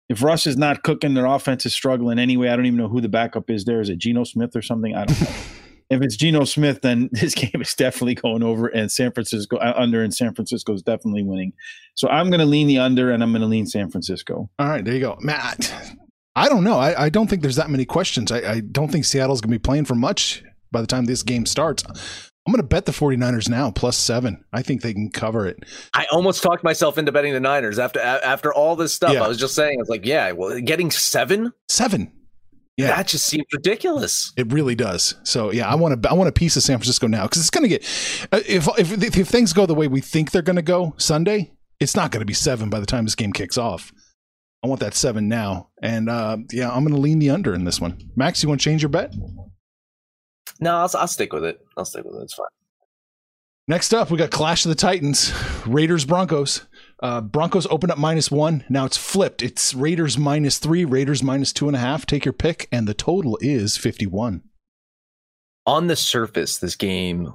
if Russ is not cooking, their offense is struggling anyway. I don't even know who the backup is there. Is it Geno Smith or something? I don't know. if it's Geno Smith, then this game is definitely going over, and San Francisco uh, under, and San Francisco is definitely winning. So I'm going to lean the under, and I'm going to lean San Francisco. All right, there you go, Matt. I don't know. I, I don't think there's that many questions. I, I don't think Seattle's going to be playing for much by the time this game starts. I'm going to bet the 49ers now plus seven. I think they can cover it. I almost talked myself into betting the Niners after after all this stuff. Yeah. I was just saying, I was like, yeah, well, getting seven, seven. Yeah, that just seems ridiculous. It really does. So yeah, I want to I want a piece of San Francisco now because it's going to get uh, if, if if things go the way we think they're going to go Sunday, it's not going to be seven by the time this game kicks off. I want that seven now. And uh, yeah, I'm going to lean the under in this one. Max, you want to change your bet? No, I'll, I'll stick with it. I'll stick with it. It's fine. Next up, we got Clash of the Titans, Raiders Broncos. Uh, Broncos open up minus one. Now it's flipped. It's Raiders minus three, Raiders minus two and a half. Take your pick, and the total is 51. On the surface, this game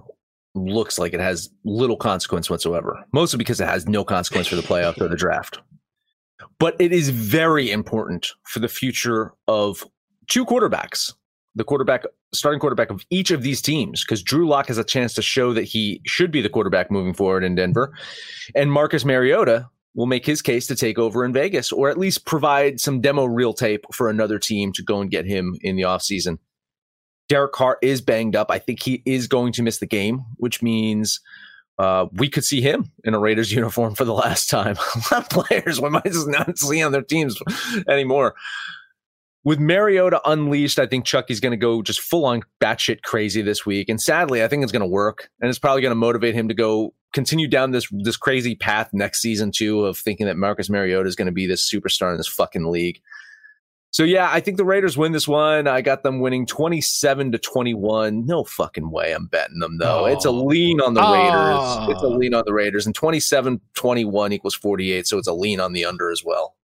looks like it has little consequence whatsoever, mostly because it has no consequence for the playoffs or the draft but it is very important for the future of two quarterbacks, the quarterback, starting quarterback of each of these teams, because Drew Lock has a chance to show that he should be the quarterback moving forward in Denver. And Marcus Mariota will make his case to take over in Vegas, or at least provide some demo reel tape for another team to go and get him in the offseason. Derek Carr is banged up. I think he is going to miss the game, which means uh, we could see him in a Raiders uniform for the last time. a lot of players we might just not see on their teams anymore. With Mariota unleashed, I think Chucky's going to go just full on batshit crazy this week, and sadly, I think it's going to work, and it's probably going to motivate him to go continue down this this crazy path next season too of thinking that Marcus Mariota is going to be this superstar in this fucking league. So yeah, I think the Raiders win this one. I got them winning 27 to 21. No fucking way I'm betting them though. Oh. It's a oh. lean on the Raiders. Oh. It's a ah. lean on the Raiders and 27 21 equals 48, so it's a lean on the under as well.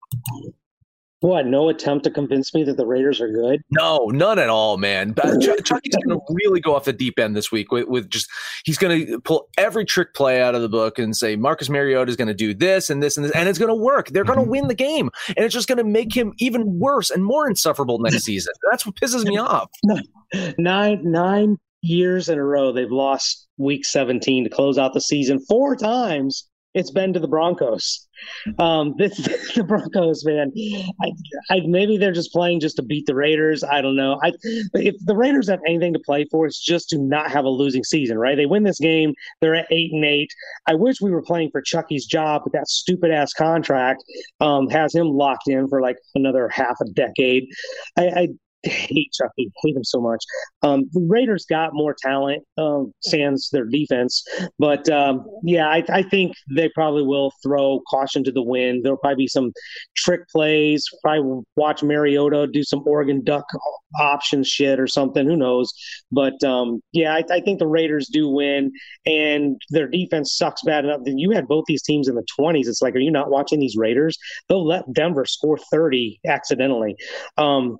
What? No attempt to convince me that the Raiders are good? No, none at all, man. Ch- Chucky's going to really go off the deep end this week with, with just he's going to pull every trick play out of the book and say Marcus Mariota is going to do this and this and this, and it's going to work. They're going to mm-hmm. win the game, and it's just going to make him even worse and more insufferable next season. That's what pisses me off. Nine nine years in a row, they've lost Week 17 to close out the season four times it's been to the Broncos. Um, this, the Broncos, man. I, I, maybe they're just playing just to beat the Raiders. I don't know. I, if the Raiders have anything to play for, it's just to not have a losing season, right? They win this game, they're at eight and eight. I wish we were playing for Chucky's job, but that stupid ass contract um, has him locked in for like another half a decade. I, I hate Chucky, hate him so much. Um, the Raiders got more talent, um, sans their defense, but um, yeah, I, I, think they probably will throw caution to the wind. There'll probably be some trick plays. Probably watch Mariota do some Oregon Duck option shit or something. Who knows? But um, yeah, I, I, think the Raiders do win, and their defense sucks bad enough. You had both these teams in the twenties. It's like, are you not watching these Raiders? They'll let Denver score thirty accidentally. Um,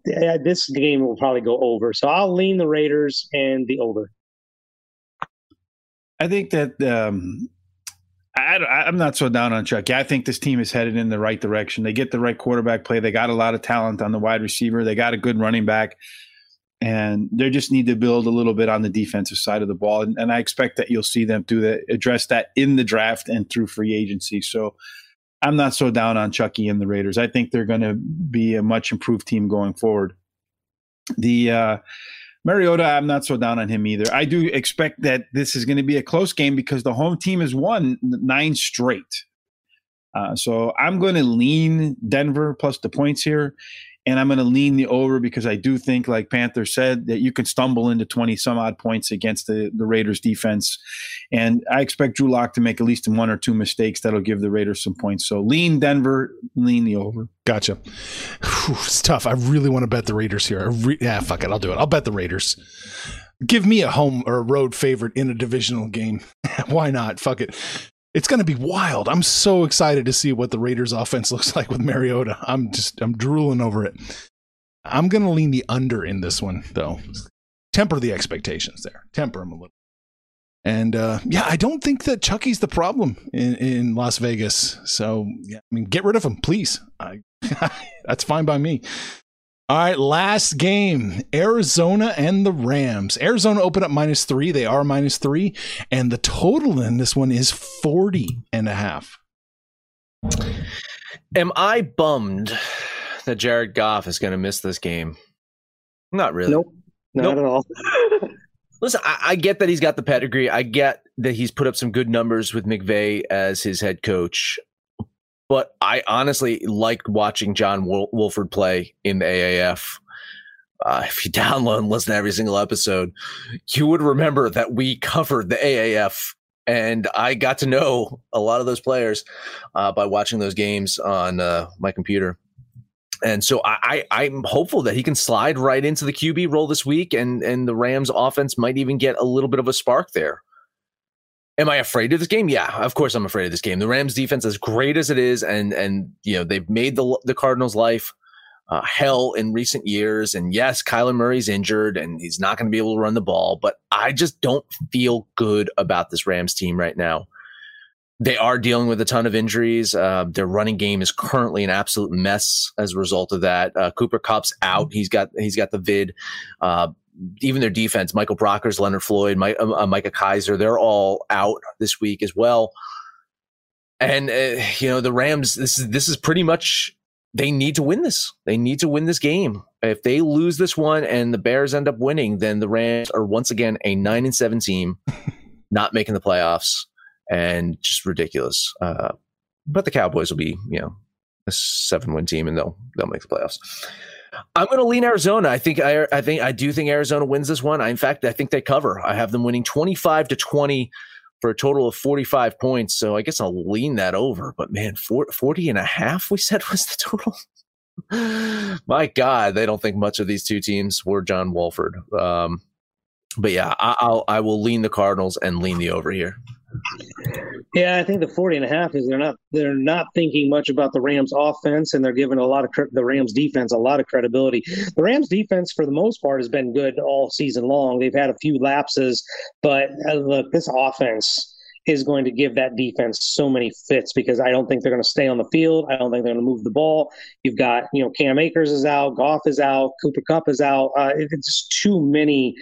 this game will probably go over. So I'll lean the Raiders and the over. I think that um, I, am not so down on Chucky. I think this team is headed in the right direction. They get the right quarterback play. They got a lot of talent on the wide receiver. They got a good running back, and they just need to build a little bit on the defensive side of the ball. And, and I expect that you'll see them do that, address that in the draft and through free agency. So I'm not so down on Chucky and the Raiders. I think they're going to be a much improved team going forward. The uh, Mariota, I'm not so down on him either. I do expect that this is going to be a close game because the home team has won nine straight. Uh, so I'm going to lean Denver plus the points here. And I'm going to lean the over because I do think, like Panther said, that you could stumble into 20 some odd points against the, the Raiders defense. And I expect Drew Lock to make at least one or two mistakes that'll give the Raiders some points. So lean Denver, lean the over. Gotcha. Whew, it's tough. I really want to bet the Raiders here. Re- yeah, fuck it. I'll do it. I'll bet the Raiders. Give me a home or a road favorite in a divisional game. Why not? Fuck it. It's going to be wild. I'm so excited to see what the Raiders offense looks like with Mariota. I'm just I'm drooling over it. I'm going to lean the under in this one though. Temper the expectations there. Temper them a little. And uh, yeah, I don't think that Chucky's the problem in, in Las Vegas. So yeah, I mean, get rid of him, please. I, that's fine by me. All right, last game Arizona and the Rams. Arizona open up minus three. They are minus three. And the total in this one is 40 and a half. Am I bummed that Jared Goff is going to miss this game? Not really. Nope, not nope. at all. Listen, I, I, get that he's got the pedigree. I get that he's put up some good numbers with McVay as his head coach. But I honestly liked watching John Wol- Wolford play in the AAF. Uh, if you download and listen to every single episode, you would remember that we covered the AAF, and I got to know a lot of those players uh, by watching those games on uh, my computer. And so I, I, I'm hopeful that he can slide right into the QB role this week, and and the Rams offense might even get a little bit of a spark there. Am I afraid of this game? Yeah, of course I'm afraid of this game. The Rams defense, as great as it is, and and you know they've made the the Cardinals' life uh, hell in recent years. And yes, Kyler Murray's injured and he's not going to be able to run the ball. But I just don't feel good about this Rams team right now. They are dealing with a ton of injuries. Uh, their running game is currently an absolute mess as a result of that. Uh, Cooper Kupp's out. He's got he's got the vid. Even their defense, Michael Brockers, Leonard Floyd, Mike, uh, uh, Micah Kiser, they're all out this week as well. And uh, you know the Rams. This is this is pretty much they need to win this. They need to win this game. If they lose this one and the Bears end up winning, then the Rams are once again a nine and seven team, not making the playoffs, and just ridiculous. Uh, but the Cowboys will be you know a seven win team and they'll they'll make the playoffs. I'm going to lean Arizona. I think I, I think I do think Arizona wins this one. I, in fact, I think they cover. I have them winning 25 to 20 for a total of 45 points. So I guess I'll lean that over. But man, 40 and a half we said was the total. My God, they don't think much of these two teams were John Wolford. Um, but yeah, I, I'll I will lean the Cardinals and lean the over here. Yeah, I think the 40 and a half is they're not they're not thinking much about the Rams offense and they're giving a lot of the Rams defense a lot of credibility. The Rams defense for the most part has been good all season long. They've had a few lapses, but uh, look, this offense is going to give that defense so many fits because I don't think they're going to stay on the field. I don't think they're going to move the ball. You've got, you know, Cam Akers is out, Goff is out, Cooper Kupp is out. Uh, it's just too many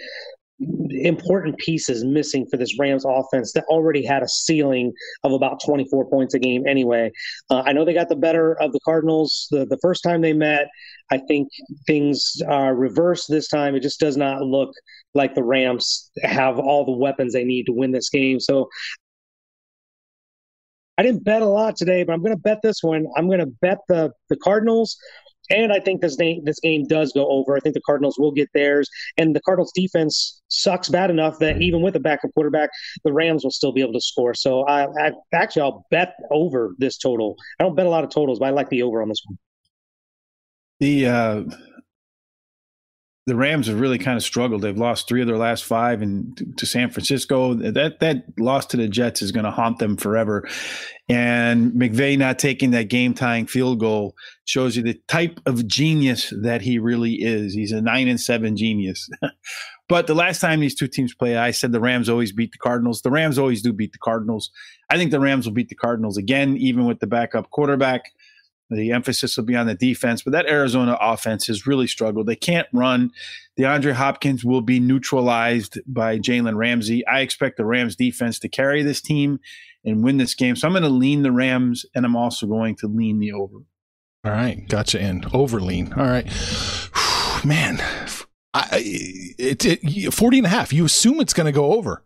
important pieces missing for this Rams offense that already had a ceiling of about 24 points a game anyway. Uh, I know they got the better of the Cardinals the, the first time they met. I think things are reversed this time. It just does not look like the Rams have all the weapons they need to win this game. So I didn't bet a lot today, but I'm going to bet this one. I'm going to bet the the Cardinals and I think this game, this game does go over. I think the Cardinals will get theirs. And the Cardinals defense sucks bad enough that even with a backup quarterback, the Rams will still be able to score. So I, I actually I'll bet over this total. I don't bet a lot of totals, but I like the over on this one. The uh, the Rams have really kind of struggled. They've lost three of their last five, and to, San Francisco, that that loss to the Jets is going to haunt them forever. And McVay not taking that game tying field goal shows you the type of genius that he really is. He's a nine and seven genius. but the last time these two teams play, I said the Rams always beat the Cardinals. The Rams always do beat the Cardinals. I think the Rams will beat the Cardinals again, even with the backup quarterback. The emphasis will be on the defense, but that Arizona offense has really struggled. They can't run. DeAndre Hopkins will be neutralized by Jalen Ramsey. I expect the Rams defense to carry this team and win this game. So I'm going to lean the Rams, and I'm also going to lean the over. All right, gotcha. And over lean. All right, man, I, it, it 40 and a half. You assume it's going to go over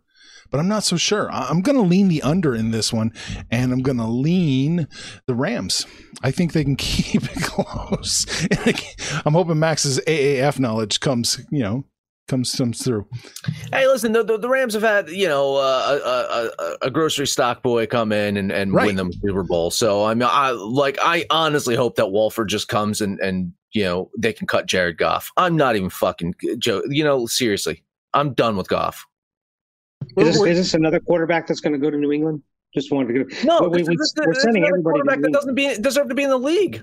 but I'm not so sure. I'm going to lean the under in this one, and I'm going to lean the Rams. I think they can keep it close. I'm hoping Max's AAF knowledge comes, you know, comes comes through. Hey, listen, the, the, the Rams have had you know uh, a, a, a grocery stock boy come in and, and Right. win them a Super Bowl. So I mean, I like I honestly hope that Wolford just comes and and you know they can cut Jared Goff. I'm not even fucking Joe. You know, seriously, I'm done with Goff. Is this, is this another quarterback that's going to go to New England? Just wanted to go. No, we, we, this, we're this sending everybody. Quarterback New that doesn't be, deserve to be in the league.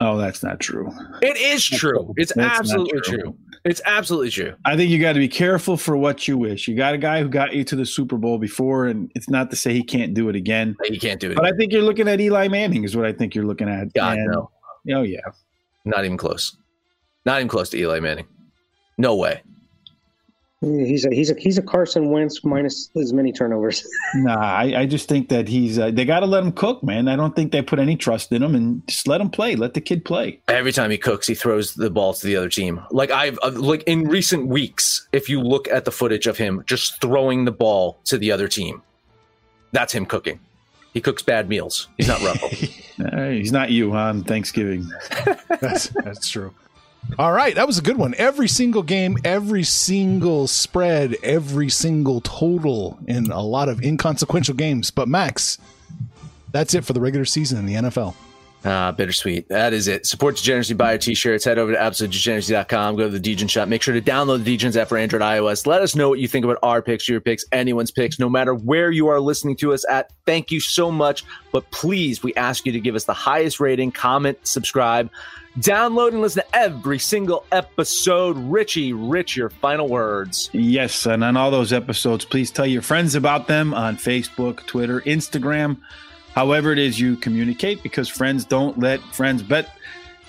Oh, that's not true. It is true. It's That's absolutely true. true. It's absolutely true. I think you got to be careful for what you wish. You got a guy who got you to the Super Bowl before, and it's not to say he can't do it again. He can't do it. But I think you're looking at Eli Manning, is what I think you're looking at. God And- no, Oh yeah. not even close. Not even close to Eli Manning. No way. He's a he's a he's a Carson Wentz minus as many turnovers. Nah, I, I just think that he's. Uh, they got to let him cook, man. I don't think they put any trust in him, and just let him play. Let the kid play. Every time he cooks, he throws the ball to the other team. Like I've uh, like in recent weeks, if you look at the footage of him just throwing the ball to the other team, that's him cooking. He cooks bad meals. He's not Ruffle. He's not you on Thanksgiving. That's that's true. All right, that was a good one. Every single game, every single spread, every single total in a lot of inconsequential games. But Max, that's it for the regular season in the NFL. Ah, bittersweet. That is it. Support Degeneracy. Buy your t-shirts. Head over to absolutedegeneracy.com. Go to the Degen shop. Make sure to download the Degens app for Android, iOS. Let us know what you think about our picks, your picks, anyone's picks, no matter where you are listening to us at. Thank you so much. But please, we ask you to give us the highest rating, comment, subscribe, download, and listen to every single episode. Richie, Rich, your final words. Yes, and on all those episodes, please tell your friends about them on Facebook, Twitter, Instagram, however it is you communicate, because friends don't let friends bet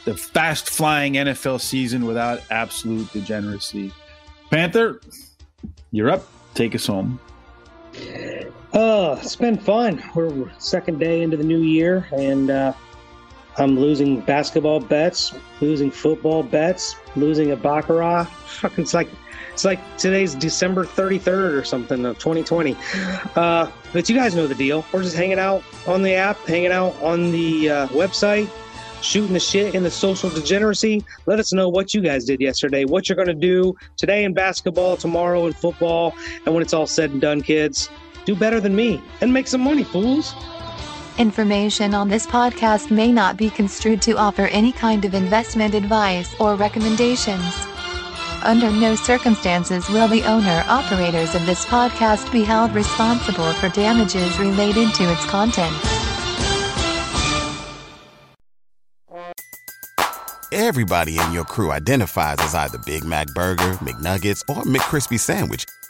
the fast flying NFL season without absolute degeneracy. Panther, you're up. Take us home. Oh, it's been fun. We're second day into the new year, and uh, I'm losing basketball bets, losing football bets, losing a baccarat. Fucking, it's like it's like today's December 33rd or something of 2020. Uh, but you guys know the deal. We're just hanging out on the app, hanging out on the uh, website, shooting the shit in the social degeneracy. Let us know what you guys did yesterday, what you're going to do today in basketball, tomorrow in football, and when it's all said and done, kids do better than me and make some money, fools. Information on this podcast may not be construed to offer any kind of investment advice or recommendations. Under no circumstances will the owner operators of this podcast be held responsible for damages related to its contents. Everybody in your crew identifies as either Big Mac Burger, McNuggets, or McCrispy Sandwich.